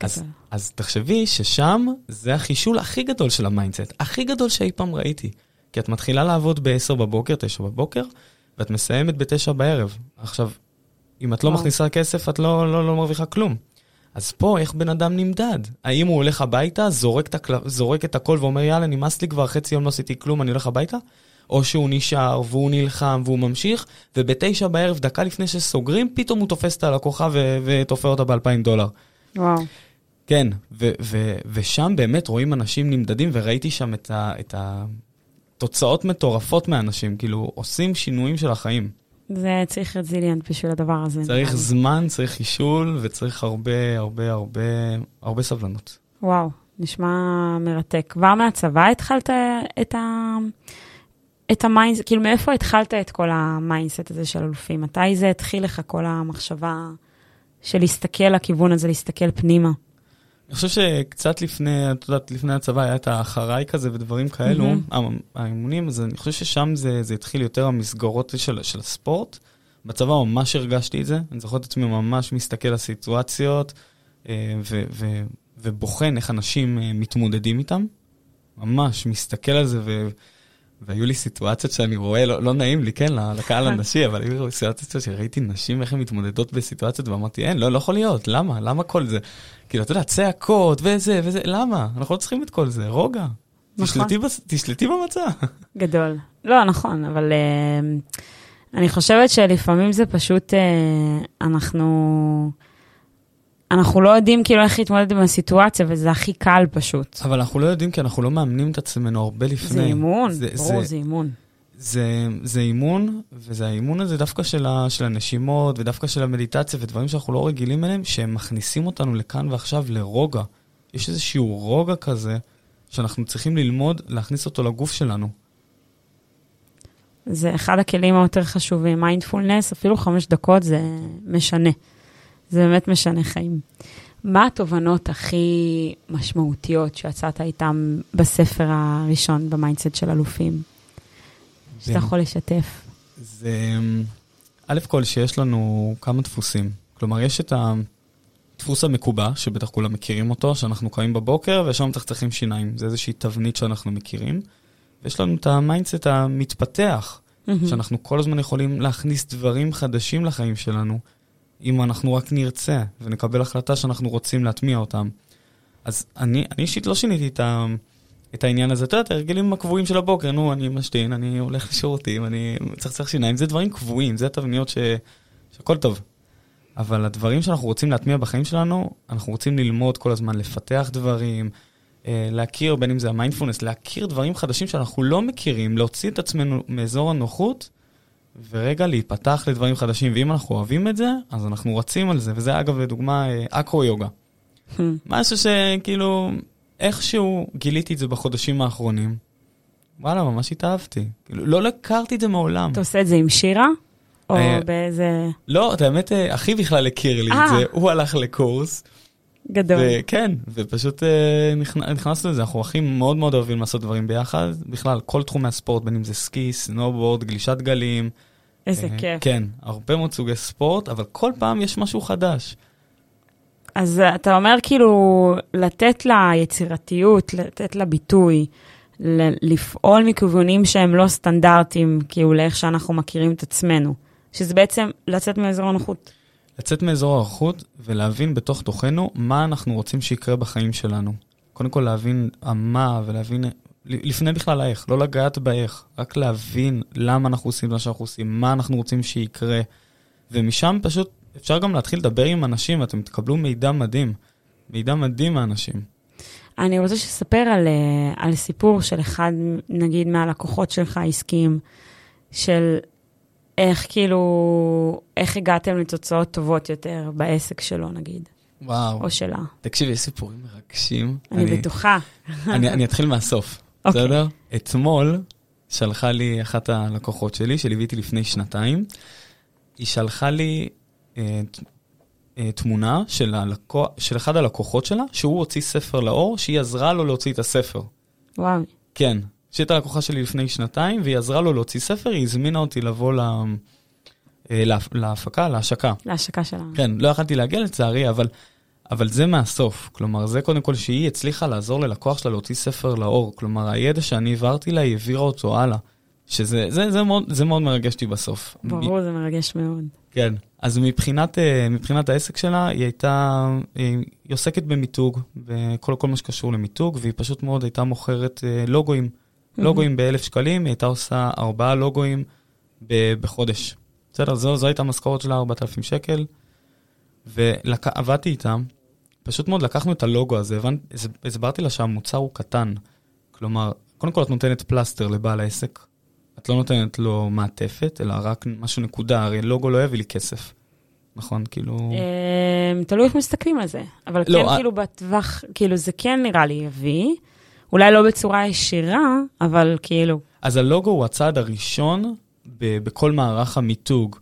אז. אז תחשבי ששם זה החישול הכי גדול של ה mindset, הכי גדול שאי פעם ראיתי. כי את מתחילה לעבוד ב-10 בבוקר, 9 בבוקר, ואת מסיימת ב-9 בערב. עכשיו, אם את לא וואו. מכניסה כסף, את לא, לא, לא מרוויחה כלום. אז פה, איך בן אדם נמדד? האם הוא הולך הביתה, זורק את, הקל... זורק את הכל ואומר, יאללה, נמאס לי כבר, חצי יום לא עשיתי כלום, אני הולך הביתה? או שהוא נשאר, והוא נלחם, והוא ממשיך, ובתשע בערב, דקה לפני שסוגרים, פתאום הוא תופס את הלקוחה ו- ותופר אותה ב-2,000 דולר. וואו. כן, ו- ו- ושם באמת רואים אנשים נמדדים, וראיתי שם את, ה- את התוצאות מטורפות מאנשים, כאילו, עושים שינויים של החיים. זה צריך resilient בשביל הדבר הזה. צריך. זמן, צריך חישול, וצריך הרבה, הרבה, הרבה, הרבה סבלנות. וואו, נשמע מרתק. כבר מהצבא התחלת את ה... את ה mindset, כאילו מאיפה התחלת את כל ה mindset הזה של אלופים? מתי זה התחיל לך כל המחשבה של להסתכל לכיוון הזה, להסתכל פנימה? אני חושב שקצת לפני, את יודעת, לפני הצבא היה את האחריי כזה ודברים כאלו. המ- האימונים, אז אני חושב ששם זה, זה התחיל יותר המסגרות של, של הספורט. בצבא ממש הרגשתי את זה, אני זוכר את עצמי ממש מסתכל על סיטואציות אה, ו, ו, ובוחן איך אנשים אה, מתמודדים איתם. ממש מסתכל על זה, ו, והיו לי סיטואציות שאני רואה, לא, לא נעים לי, כן, לקהל הנשי, אבל היו לי סיטואציות שראיתי נשים איך הן מתמודדות בסיטואציות, ואמרתי, אין, לא, לא יכול להיות, למה? למה כל זה? כאילו, אתה יודע, צעקות וזה וזה, למה? אנחנו לא צריכים את כל זה, רוגע. נכון. תשלטי, תשלטי במצע. גדול. לא, נכון, אבל uh, אני חושבת שלפעמים זה פשוט, uh, אנחנו, אנחנו לא יודעים כאילו איך להתמודד עם הסיטואציה, וזה הכי קל פשוט. אבל אנחנו לא יודעים כי אנחנו לא מאמנים את עצמנו הרבה לפני. זה אימון, זה, ברור, זה, זה אימון. זה, זה אימון, וזה האימון הזה דווקא של, ה, של הנשימות, ודווקא של המדיטציה, ודברים שאנחנו לא רגילים אליהם, שהם מכניסים אותנו לכאן ועכשיו לרוגע. יש איזשהו רוגע כזה, שאנחנו צריכים ללמוד להכניס אותו לגוף שלנו. זה אחד הכלים היותר חשובים. מיינדפולנס, אפילו חמש דקות זה משנה. זה באמת משנה חיים. מה התובנות הכי משמעותיות שיצאת איתן בספר הראשון במיינדסט של אלופים? שאתה זה- יכול לשתף. זה, א' כל שיש לנו כמה דפוסים. כלומר, יש את הדפוס המקובע, שבטח כולם מכירים אותו, שאנחנו קמים בבוקר וישר מצחצחים שיניים. זה איזושהי תבנית שאנחנו מכירים. ויש לנו את המיינדסט המתפתח, שאנחנו כל הזמן יכולים להכניס דברים חדשים לחיים שלנו, אם אנחנו רק נרצה ונקבל החלטה שאנחנו רוצים להטמיע אותם. אז אני, אני אישית לא שיניתי את, ה, את העניין הזה. אתה יודע, את ההרגלים הקבועים של הבוקר, נו, אני משתין, אני הולך לשירותים, אני מצחצח שיניים, זה דברים קבועים, זה תבניות ש, שהכל טוב. אבל הדברים שאנחנו רוצים להטמיע בחיים שלנו, אנחנו רוצים ללמוד כל הזמן, לפתח דברים, אה, להכיר, בין אם זה המיינדפולנס, להכיר דברים חדשים שאנחנו לא מכירים, להוציא את עצמנו מאזור הנוחות, ורגע להיפתח לדברים חדשים. ואם אנחנו אוהבים את זה, אז אנחנו רצים על זה. וזה אגב, לדוגמה, אה, אקרו-יוגה. משהו שכאילו, איכשהו גיליתי את זה בחודשים האחרונים. וואלה, ממש התאהבתי. כאילו, לא הכרתי את זה מעולם. אתה עושה את זה עם שירה? או אה, באיזה... לא, את האמת, אה, אחי בכלל הכיר לי את. זה, הוא הלך לקורס. גדול. וכן, ופשוט נכנ- נכנסנו לזה, אנחנו אחים מאוד מאוד אוהבים לעשות דברים ביחד. בכלל, כל תחומי הספורט, בין אם זה סקי, סנובורד, גלישת גלים. איזה כיף. כן, הרבה מאוד סוגי ספורט, אבל כל פעם יש משהו חדש. אז אתה אומר כאילו, לתת לה יצירתיות, לתת לה ביטוי, לפעול מכיוונים שהם לא סטנדרטיים, כאילו, לאיך שאנחנו מכירים את עצמנו. שזה בעצם לצאת מאזור הנוחות. לצאת מאזור האיכות ולהבין בתוך תוכנו מה אנחנו רוצים שיקרה בחיים שלנו. קודם כל להבין המה ולהבין, לפני בכלל האיך, לא לגעת באיך, רק להבין למה אנחנו עושים מה שאנחנו עושים, מה אנחנו רוצים שיקרה, ומשם פשוט אפשר גם להתחיל לדבר עם אנשים, ואתם תקבלו מידע מדהים, מידע מדהים מהאנשים. אני רוצה שתספר על, אה, על סיפור של אחד, נגיד, מהלקוחות שלך העסקיים, של איך כאילו, איך הגעתם לתוצאות טובות יותר בעסק שלו, נגיד. וואו. או שלה. תקשיבי, יש סיפורים מרגשים. אני, אני בטוחה. אני, אני אתחיל מהסוף. אוקיי. בסדר? אתמול שלחה לי אחת הלקוחות שלי, שליוויתי לפני שנתיים, היא שלחה לי אה, אה, תמונה של, הלקוח, של אחד הלקוחות שלה, שהוא הוציא ספר לאור, שהיא עזרה לו להוציא את הספר. וואו. כן, שהייתה לקוחה שלי לפני שנתיים, והיא עזרה לו להוציא ספר, היא הזמינה אותי לבוא ל... אה, להפקה, להשקה. להשקה שלה. כן, לא יכלתי להגיע לצערי, אבל, אבל זה מהסוף. כלומר, זה קודם כל שהיא הצליחה לעזור ללקוח שלה להוציא ספר לאור. כלומר, הידע שאני העברתי לה, היא העבירה אותו הלאה. שזה זה, זה מאוד, זה מאוד מרגש אותי בסוף. ברור, זה מרגש מאוד. כן. אז מבחינת, אה, מבחינת העסק שלה, היא הייתה, אה, היא עוסקת במיתוג, וכל כל מה שקשור למיתוג, והיא פשוט מאוד הייתה מוכרת לוגוים. לוגוים באלף שקלים, היא הייתה עושה ארבעה לוגוים בחודש. בסדר, זו, זו הייתה המשכורת שלה, 4,000 שקל. ועבדתי איתה, פשוט מאוד לקחנו את הלוגו הזה, הבנ... הסברתי לה שהמוצר הוא קטן. כלומר, קודם כל את נותנת פלסטר לבעל העסק, את לא נותנת לו מעטפת, אלא רק משהו נקודה, הרי לוגו לא יביא לי כסף. נכון? כאילו... אמ, תלוי איך מסתכלים על זה. אבל לא, כן, כאילו בטווח, כאילו זה כן נראה לי יביא. אולי לא בצורה ישירה, אבל כאילו... אז הלוגו הוא הצעד הראשון ב- בכל מערך המיתוג.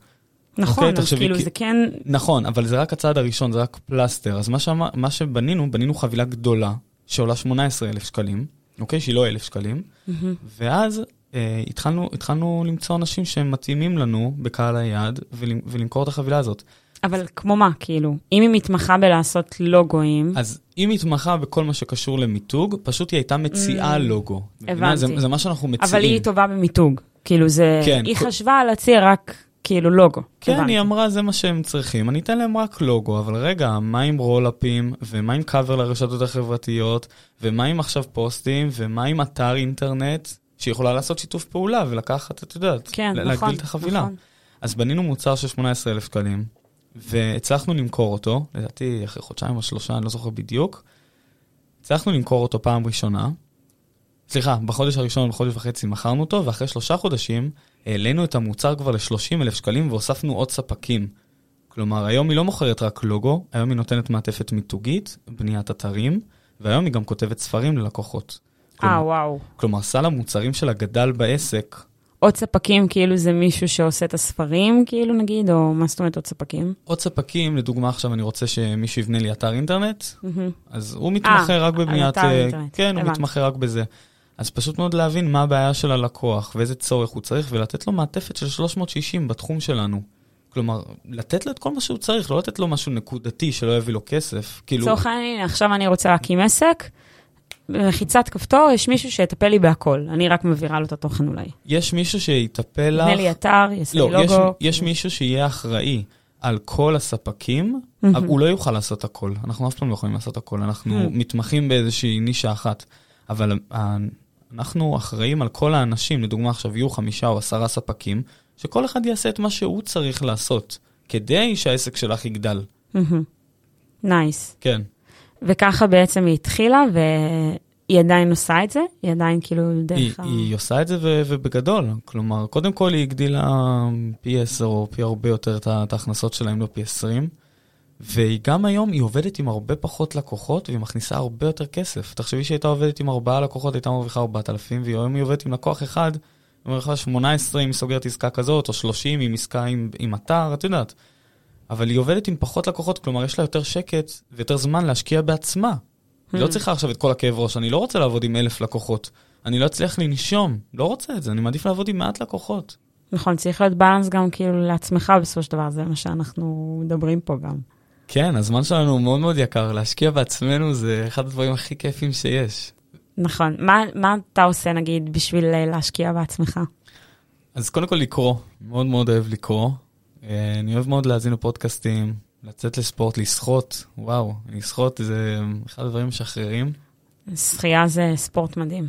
נכון, okay, אוקיי? אז כאילו כי... זה כן... נכון, אבל זה רק הצעד הראשון, זה רק פלסטר. אז מה, שמה, מה שבנינו, בנינו חבילה גדולה, שעולה 18,000 שקלים, אוקיי? שהיא לא 1,000 שקלים, mm-hmm. ואז אה, התחלנו, התחלנו למצוא אנשים שהם מתאימים לנו בקהל היעד ולמכור את החבילה הזאת. אבל כמו מה, כאילו? אם היא מתמחה בלעשות לוגוים... אז אם היא מתמחה בכל מה שקשור למיתוג, פשוט היא הייתה מציעה mm, לוגו. הבנתי. זה, זה מה שאנחנו מציעים. אבל היא טובה במיתוג. כאילו זה... כן. היא כל... חשבה להציע רק כאילו לוגו. כן, הבנתי. היא אמרה, זה מה שהם צריכים. אני אתן להם רק לוגו, אבל רגע, מה עם רולאפים, ומה עם קאבר לרשתות החברתיות, ומה עם עכשיו פוסטים, ומה עם אתר אינטרנט, שיכולה לעשות שיתוף פעולה ולקחת, את יודעת, כן, נכון, להגדיל את החבילה. נכון. אז בנינו מוצר של 18,000 שקלים, והצלחנו למכור אותו, לדעתי אחרי חודשיים או שלושה, אני לא זוכר בדיוק. הצלחנו למכור אותו פעם ראשונה. סליחה, בחודש הראשון, בחודש וחצי מכרנו אותו, ואחרי שלושה חודשים העלינו את המוצר כבר ל-30 אלף שקלים והוספנו עוד ספקים. כלומר, היום היא לא מוכרת רק לוגו, היום היא נותנת מעטפת מיתוגית, בניית אתרים, והיום היא גם כותבת ספרים ללקוחות. אה, וואו. כלומר, סל המוצרים שלה גדל בעסק עוד ספקים, כאילו זה מישהו שעושה את הספרים, כאילו נגיד, או מה זאת אומרת עוד ספקים? עוד ספקים, לדוגמה עכשיו אני רוצה שמישהו יבנה לי אתר אינטרנט, אז הוא מתמחה אה, רק בבניית... אתר אינטרנט. כן, הוא מתמחה רק בזה. אז פשוט מאוד להבין מה הבעיה של הלקוח ואיזה צורך הוא צריך, ולתת לו מעטפת של 360 בתחום שלנו. כלומר, לתת לו את כל מה שהוא צריך, לא לתת לו משהו נקודתי שלא יביא לו כסף. כאילו... לצורך העניין, עכשיו אני רוצה להקים עסק, בלחיצת כפתור, יש מישהו שיטפל לי בהכל. אני רק מעבירה לו את התוכן אולי. יש מישהו שיטפל לך... יבנה לי אתר, יעשה לא, לי לוגו. יש, יש מישהו שיהיה אחראי על כל הספקים, mm-hmm. הוא לא יוכל לעשות הכל. אנחנו אף פעם לא יכולים לעשות הכל. אנחנו mm-hmm. מתמחים באיזושהי נישה אחת. אבל אנחנו אחראים על כל האנשים, לדוגמה עכשיו יהיו חמישה או עשרה ספקים, שכל אחד יעשה את מה שהוא צריך לעשות, כדי שהעסק שלך יגדל. נייס. Mm-hmm. כן. וככה בעצם היא התחילה, והיא עדיין עושה את זה? היא עדיין כאילו דרך ה... היא עושה את זה ו- ובגדול. כלומר, קודם כל היא הגדילה פי 10 או פי הרבה יותר את ההכנסות שלה, אם לא פי 20. והיא גם היום, היא עובדת עם הרבה פחות לקוחות, והיא מכניסה הרבה יותר כסף. תחשבי שהיא הייתה עובדת עם ארבעה לקוחות, הייתה מרוויחה 4,000, והיום היא עובדת עם לקוח אחד, היא מרוויחה 18 אם היא סוגרת עסקה כזאת, או 30 עם עסקה עם, עם אתר, את יודעת. אבל היא עובדת עם פחות לקוחות, כלומר יש לה יותר שקט ויותר זמן להשקיע בעצמה. היא לא hmm. צריכה עכשיו את כל הכאב ראש, אני לא רוצה לעבוד עם אלף לקוחות. אני לא אצליח לנשום, לא רוצה את זה, אני מעדיף לעבוד עם מעט לקוחות. נכון, צריך להיות בלנס גם כאילו לעצמך בסופו של דבר, זה מה שאנחנו מדברים פה גם. כן, הזמן שלנו הוא מאוד מאוד יקר, להשקיע בעצמנו זה אחד הדברים הכי כיפים שיש. נכון, מה, מה אתה עושה נגיד בשביל להשקיע בעצמך? אז קודם כל לקרוא, מאוד מאוד אוהב לקרוא. אה, אני אוהב מאוד להאזין לפודקאסטים, לצאת לספורט, לשחות, וואו, לשחות זה אחד הדברים משחררים. שחייה זה ספורט מדהים.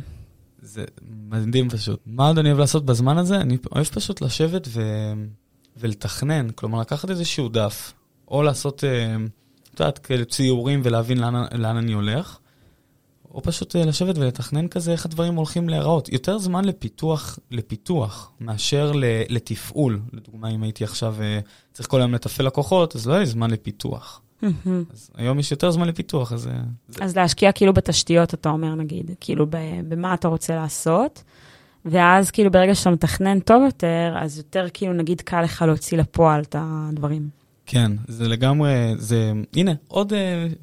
זה מדהים פשוט. מה עוד אני אוהב לעשות בזמן הזה? אני אוהב פשוט לשבת ו... ולתכנן, כלומר לקחת איזשהו דף, או לעשות, אה, את יודעת, כאלה ציורים ולהבין לאן, לאן אני הולך, או פשוט אה, לשבת ולתכנן כזה איך הדברים הולכים להיראות. יותר זמן לפיתוח, לפיתוח מאשר לתפעול. לדוגמה, אם הייתי עכשיו אה, צריך כל היום לתפעל לקוחות, אז לא היה לי זמן לפיתוח. אז היום יש יותר זמן לפיתוח, אז... אז להשקיע כאילו בתשתיות, אתה אומר, נגיד, כאילו במה אתה רוצה לעשות, ואז כאילו ברגע שאתה מתכנן טוב יותר, אז יותר כאילו נגיד קל לך להוציא לפועל את הדברים. כן, זה לגמרי, זה, הנה, עוד uh,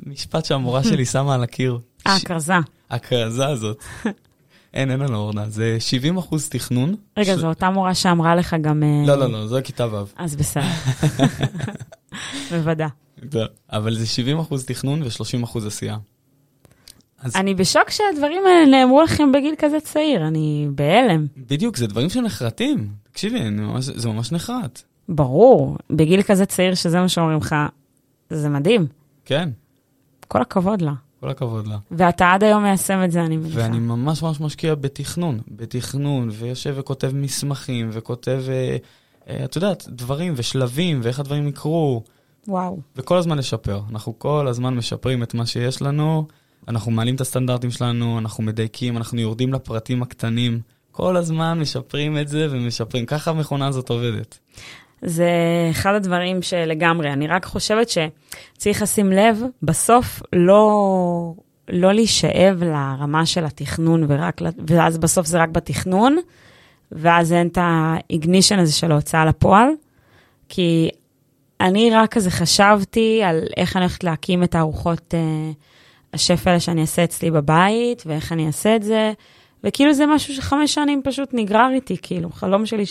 משפט שהמורה שלי שמה על הקיר. אה, הכרזה. הכרזה הזאת. אין, אין לנו אורנה, זה 70 אחוז תכנון. רגע, ש... זו אותה מורה שאמרה לך גם... אה, לא, לא, לא, זו כיתה ו'. אז בסדר. בוודא. אבל זה 70 אחוז תכנון ו-30 אחוז עשייה. אז... אני בשוק שהדברים האלה נאמרו לכם בגיל כזה צעיר, אני בהלם. בדיוק, זה דברים שנחרטים. תקשיבי, זה ממש נחרט. ברור, בגיל כזה צעיר שזה מה שאומרים לך, זה מדהים. כן. כל הכבוד לה. כל הכבוד לה. ואתה עד היום מיישם את זה, אני מניחה. ואני ממש ממש משקיע בתכנון, בתכנון, ויושב וכותב מסמכים, וכותב, אה, אה, את יודעת, דברים ושלבים, ואיך הדברים יקרו. וואו. וכל הזמן לשפר. אנחנו כל הזמן משפרים את מה שיש לנו, אנחנו מעלים את הסטנדרטים שלנו, אנחנו מדייקים, אנחנו יורדים לפרטים הקטנים. כל הזמן משפרים את זה ומשפרים. ככה המכונה הזאת עובדת. זה אחד הדברים שלגמרי, אני רק חושבת שצריך לשים לב, בסוף לא, לא להישאב לרמה של התכנון, ורק, ואז בסוף זה רק בתכנון, ואז אין את האיגנישן הזה של ההוצאה לפועל, כי אני רק כזה חשבתי על איך אני הולכת להקים את הארוחות אה, השף האלה שאני אעשה אצלי בבית, ואיך אני אעשה את זה, וכאילו זה משהו שחמש שנים פשוט נגרר איתי, כאילו, חלום שלי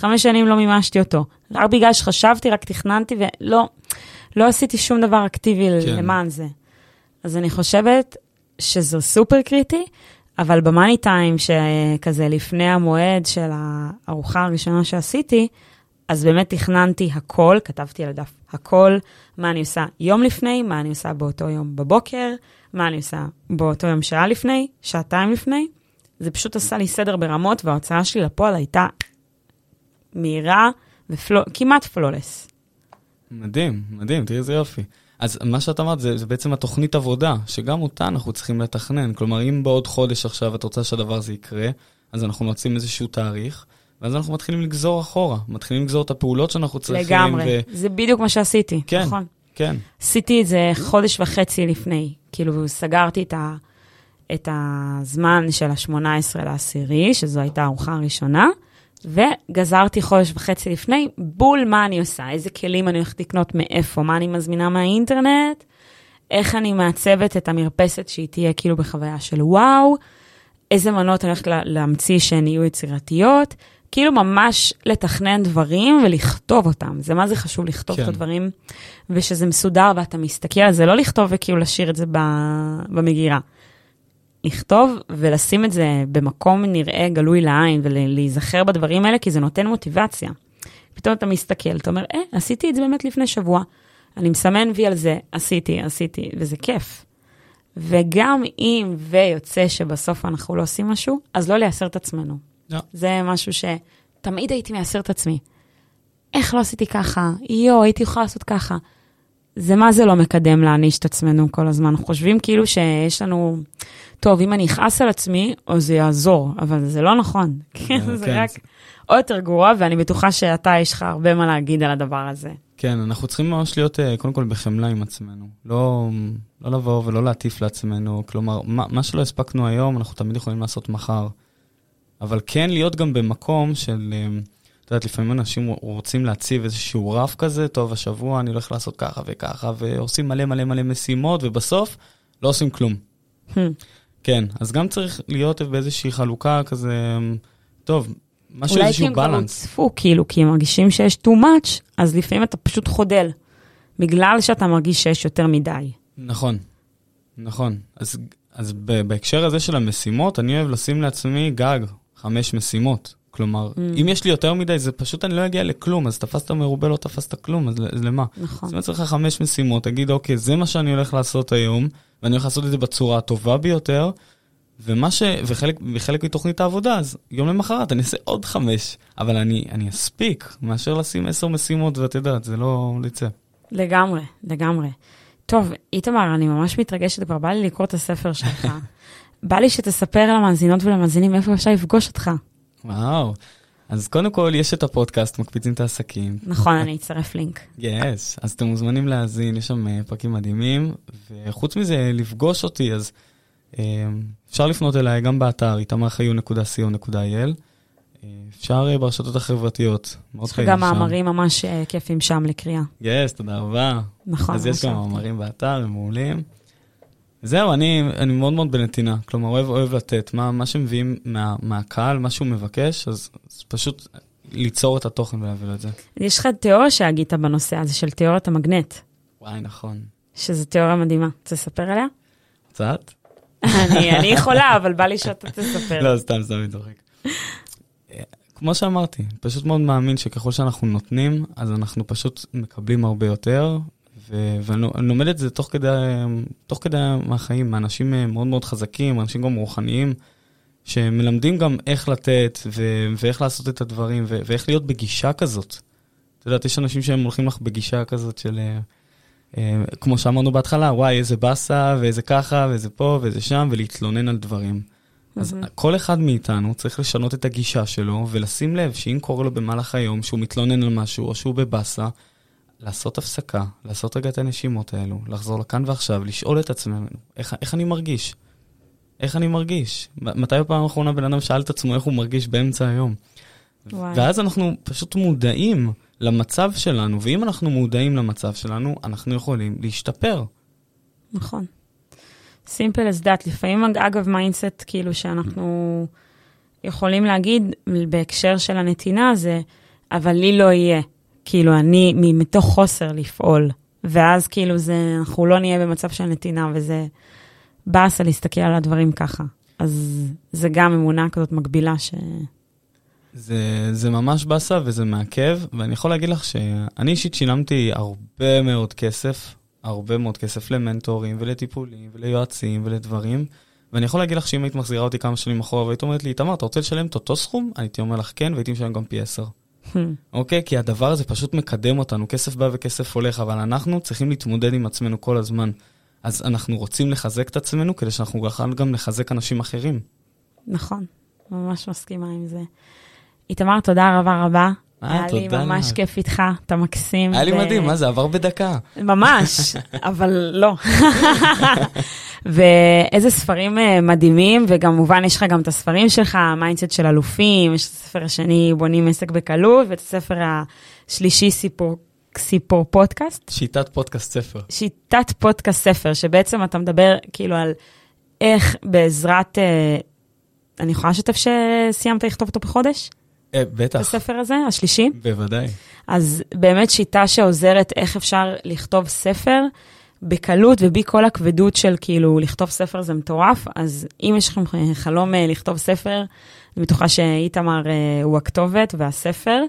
שחמש שנים לא מימשתי אותו. רק בגלל שחשבתי, רק תכננתי, ולא לא עשיתי שום דבר אקטיבי כן. למען זה. אז אני חושבת שזה סופר קריטי, אבל במאני טיים, שכזה לפני המועד של הארוחה הראשונה שעשיתי, אז באמת תכננתי הכל, כתבתי על הדף הכל, מה אני עושה יום לפני, מה אני עושה באותו יום בבוקר, מה אני עושה באותו יום שעה לפני, שעתיים לפני. זה פשוט עשה לי סדר ברמות, וההוצאה שלי לפועל הייתה מהירה וכמעט פלולס. מדהים, מדהים, תראי איזה יופי. אז מה שאת אמרת זה, זה בעצם התוכנית עבודה, שגם אותה אנחנו צריכים לתכנן. כלומר, אם בעוד חודש עכשיו את רוצה שהדבר הזה יקרה, אז אנחנו מוצאים איזשהו תאריך, ואז אנחנו מתחילים לגזור אחורה, מתחילים לגזור את הפעולות שאנחנו צריכים. לגמרי, ו... זה בדיוק מה שעשיתי, כן, נכון? כן. עשיתי את זה חודש וחצי לפני, כאילו סגרתי את, ה... את הזמן של ה-18 לעשירי, שזו הייתה הארוחה הראשונה, וגזרתי חודש וחצי לפני, בול מה אני עושה, איזה כלים אני הולכת לקנות מאיפה, מה אני מזמינה מהאינטרנט, איך אני מעצבת את המרפסת שהיא תהיה כאילו בחוויה של וואו, איזה מנות אני הולכת להמציא שהן יהיו יצירתיות, כאילו ממש לתכנן דברים ולכתוב אותם. זה מה זה חשוב לכתוב כן. את הדברים, ושזה מסודר ואתה מסתכל על זה, לא לכתוב וכאילו לשאיר את זה במגירה. לכתוב ולשים את זה במקום נראה גלוי לעין ולהיזכר בדברים האלה, כי זה נותן מוטיבציה. פתאום אתה מסתכל, אתה אומר, אה, עשיתי את זה באמת לפני שבוע. אני מסמן וי על זה, עשיתי, עשיתי, וזה כיף. וגם אם ויוצא שבסוף אנחנו לא עושים משהו, אז לא לייסר את עצמנו. Yeah. זה משהו שתמיד הייתי מייסר את עצמי. איך לא עשיתי ככה? יואו, הייתי יכולה לעשות ככה. זה מה זה לא מקדם להעניש את עצמנו כל הזמן. אנחנו חושבים כאילו שיש לנו, טוב, אם אני אכעס על עצמי, או זה יעזור, אבל זה לא נכון. כן, זה כן. רק עוד יותר גרוע, ואני בטוחה שאתה, יש לך הרבה מה להגיד על הדבר הזה. כן, אנחנו צריכים ממש להיות, אה, קודם כל, בחמלה עם עצמנו. לא, לא לבוא ולא להטיף לעצמנו. כלומר, מה, מה שלא הספקנו היום, אנחנו תמיד יכולים לעשות מחר. אבל כן להיות גם במקום של, אה, את יודעת, לפעמים אנשים רוצים להציב איזשהו רף כזה, טוב, השבוע אני הולך לעשות ככה וככה, ועושים מלא מלא מלא משימות, ובסוף לא עושים כלום. Hmm. כן, אז גם צריך להיות באיזושהי חלוקה כזה, טוב, משהו, איזשהו בלנס. אולי כי הם כבר הוצפו, כאילו, כי הם מרגישים שיש too much, אז לפעמים אתה פשוט חודל, בגלל שאתה מרגיש שיש יותר מדי. נכון, נכון. אז, אז בהקשר הזה של המשימות, אני אוהב לשים לעצמי גג, חמש משימות. כלומר, Mm. אם יש לי יותר מדי, זה פשוט אני לא אגיע לכלום, אז תפסת מרובה, לא תפסת כלום, אז ל- למה? נכון. שים לעצמך חמש משימות, תגיד, אוקיי, זה מה שאני הולך לעשות היום, ואני הולך לעשות את זה בצורה הטובה ביותר, ומה ש... וחלק, וחלק מתוכנית העבודה, אז יום למחרת אני אעשה עוד חמש, אבל אני, אני אספיק, מאשר לשים עשר משימות, ואת יודעת, זה לא יצא. לגמרי, לגמרי. טוב, איתמר, אני ממש מתרגשת, כבר בא לי לקרוא את הספר שלך. בא לי שתספר למאזינות ולמאזינים איפה אפשר לפגוש אותך. וואו. אז קודם כל, יש את הפודקאסט, מקפיצים את העסקים. נכון, אני אצרף לינק. יס, yes, אז אתם מוזמנים להאזין, יש שם אה, פרקים מדהימים, וחוץ מזה, לפגוש אותי, אז אה, אפשר לפנות אליי גם באתר, איתמרחיון.co.il, אה, אפשר ברשתות החברתיות, מאוד יש לך גם. מאמרים ממש כיפים שם לקריאה. יס, תודה רבה. נכון, אז יש ממש גם. מאמרים באתר, הם מעולים. זהו, אני, אני מאוד מאוד בנתינה, כלומר, אוהב, אוהב לתת. מה, מה שמביאים מה, מהקהל, מה שהוא מבקש, אז, אז פשוט ליצור את התוכן ולהביא לו את זה. יש לך תיאוריה שהגית בנושא הזה של תיאוריית המגנט, וואי, נכון. שזו תיאוריה מדהימה. רוצה לספר עליה? קצת? אני אני יכולה, אבל בא לי שאתה תספר. לא, סתם, סתם, אני צוחק. כמו שאמרתי, פשוט מאוד מאמין שככל שאנחנו נותנים, אז אנחנו פשוט מקבלים הרבה יותר, ואני אני לומד את זה תוך כדי, תוך כדי מהחיים, מאנשים אה, מאוד מאוד חזקים, אנשים גם רוחניים, שמלמדים גם איך לתת, ו- ואיך לעשות את הדברים, ו- ואיך להיות בגישה כזאת. את יודעת, יש אנשים שהם הולכים לך בגישה כזאת של... אה, אה, כמו שאמרנו בהתחלה, וואי, איזה באסה, ואיזה ככה, ואיזה פה, ואיזה שם, ולהתלונן על דברים. אז מהמם. כל אחד מאיתנו צריך לשנות את הגישה שלו, ולשים לב שאם קורה לו במהלך היום שהוא מתלונן על משהו, או שהוא בבאסה, לעשות הפסקה, לעשות רגע את הנשימות האלו, לחזור לכאן ועכשיו, לשאול את עצמנו, איך, איך אני מרגיש? איך אני מרגיש? מתי בפעם האחרונה בן אדם שאל את עצמו איך הוא מרגיש באמצע היום? וואי. ואז אנחנו פשוט מודעים למצב שלנו, ואם אנחנו מודעים למצב שלנו, אנחנו יכולים להשתפר. נכון. simple as that. לפעמים, אג- אגב, מיינדסט, כאילו, שאנחנו יכולים להגיד בהקשר של הנתינה, זה, אבל לי לא יהיה. כאילו, אני, מתוך חוסר לפעול. ואז, כאילו, זה, אנחנו לא נהיה במצב של נתינה, וזה באסה להסתכל על הדברים ככה. אז זה גם אמונה כזאת מקבילה ש... זה, זה ממש באסה וזה מעכב, ואני יכול להגיד לך שאני אישית שילמתי הרבה מאוד כסף, הרבה מאוד כסף למנטורים ולטיפולים וליועצים ולדברים, ואני יכול להגיד לך שאם היית מחזירה אותי כמה שנים אחורה והיית אומרת לי, תמר, אתה רוצה לשלם את אותו סכום? הייתי אומר לך כן, והייתי משלם גם פי עשר. אוקיי? כי הדבר הזה פשוט מקדם אותנו, כסף בא וכסף הולך, אבל אנחנו צריכים להתמודד עם עצמנו כל הזמן. אז אנחנו רוצים לחזק את עצמנו כדי שאנחנו נוכל גם לחזק אנשים אחרים. נכון, ממש מסכימה עם זה. איתמר, תודה רבה רבה. אה, היה לי ממש. כיף איתך, אתה מקסים. היה לי מדהים, מה זה עבר בדקה. ממש, אבל לא. ואיזה ספרים אה, מדהימים, וגם כמובן יש לך גם את הספרים שלך, המיינדסט של אלופים, יש את הספר השני, בונים עסק בקלות, ואת הספר השלישי, סיפור, סיפור פודקאסט. שיטת פודקאסט ספר. שיטת פודקאסט ספר, שבעצם אתה מדבר כאילו על איך בעזרת, אה, אני יכולה לשתף שסיימת לכתוב אותו בחודש? אה, בטח, הספר הזה, השלישי? בוודאי. אז באמת שיטה שעוזרת איך אפשר לכתוב ספר בקלות ובי כל הכבדות של כאילו לכתוב ספר זה מטורף, אז אם יש לכם חלום אה, לכתוב ספר, אני בטוחה שאיתמר אה, הוא הכתובת והספר.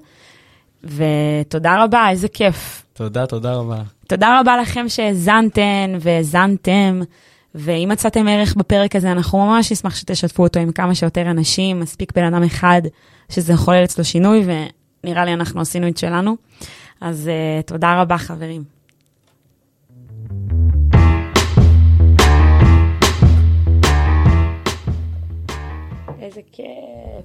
ותודה רבה, איזה כיף. תודה, תודה רבה. תודה רבה לכם שהאזנתן והאזנתם, ואם מצאתם ערך בפרק הזה, אנחנו ממש נשמח שתשתפו אותו עם כמה שיותר אנשים, מספיק בן אדם אחד שזה יחולל אצלו שינוי, ונראה לי אנחנו עשינו את שלנו. אז uh, תודה רבה, חברים. איזה כיף.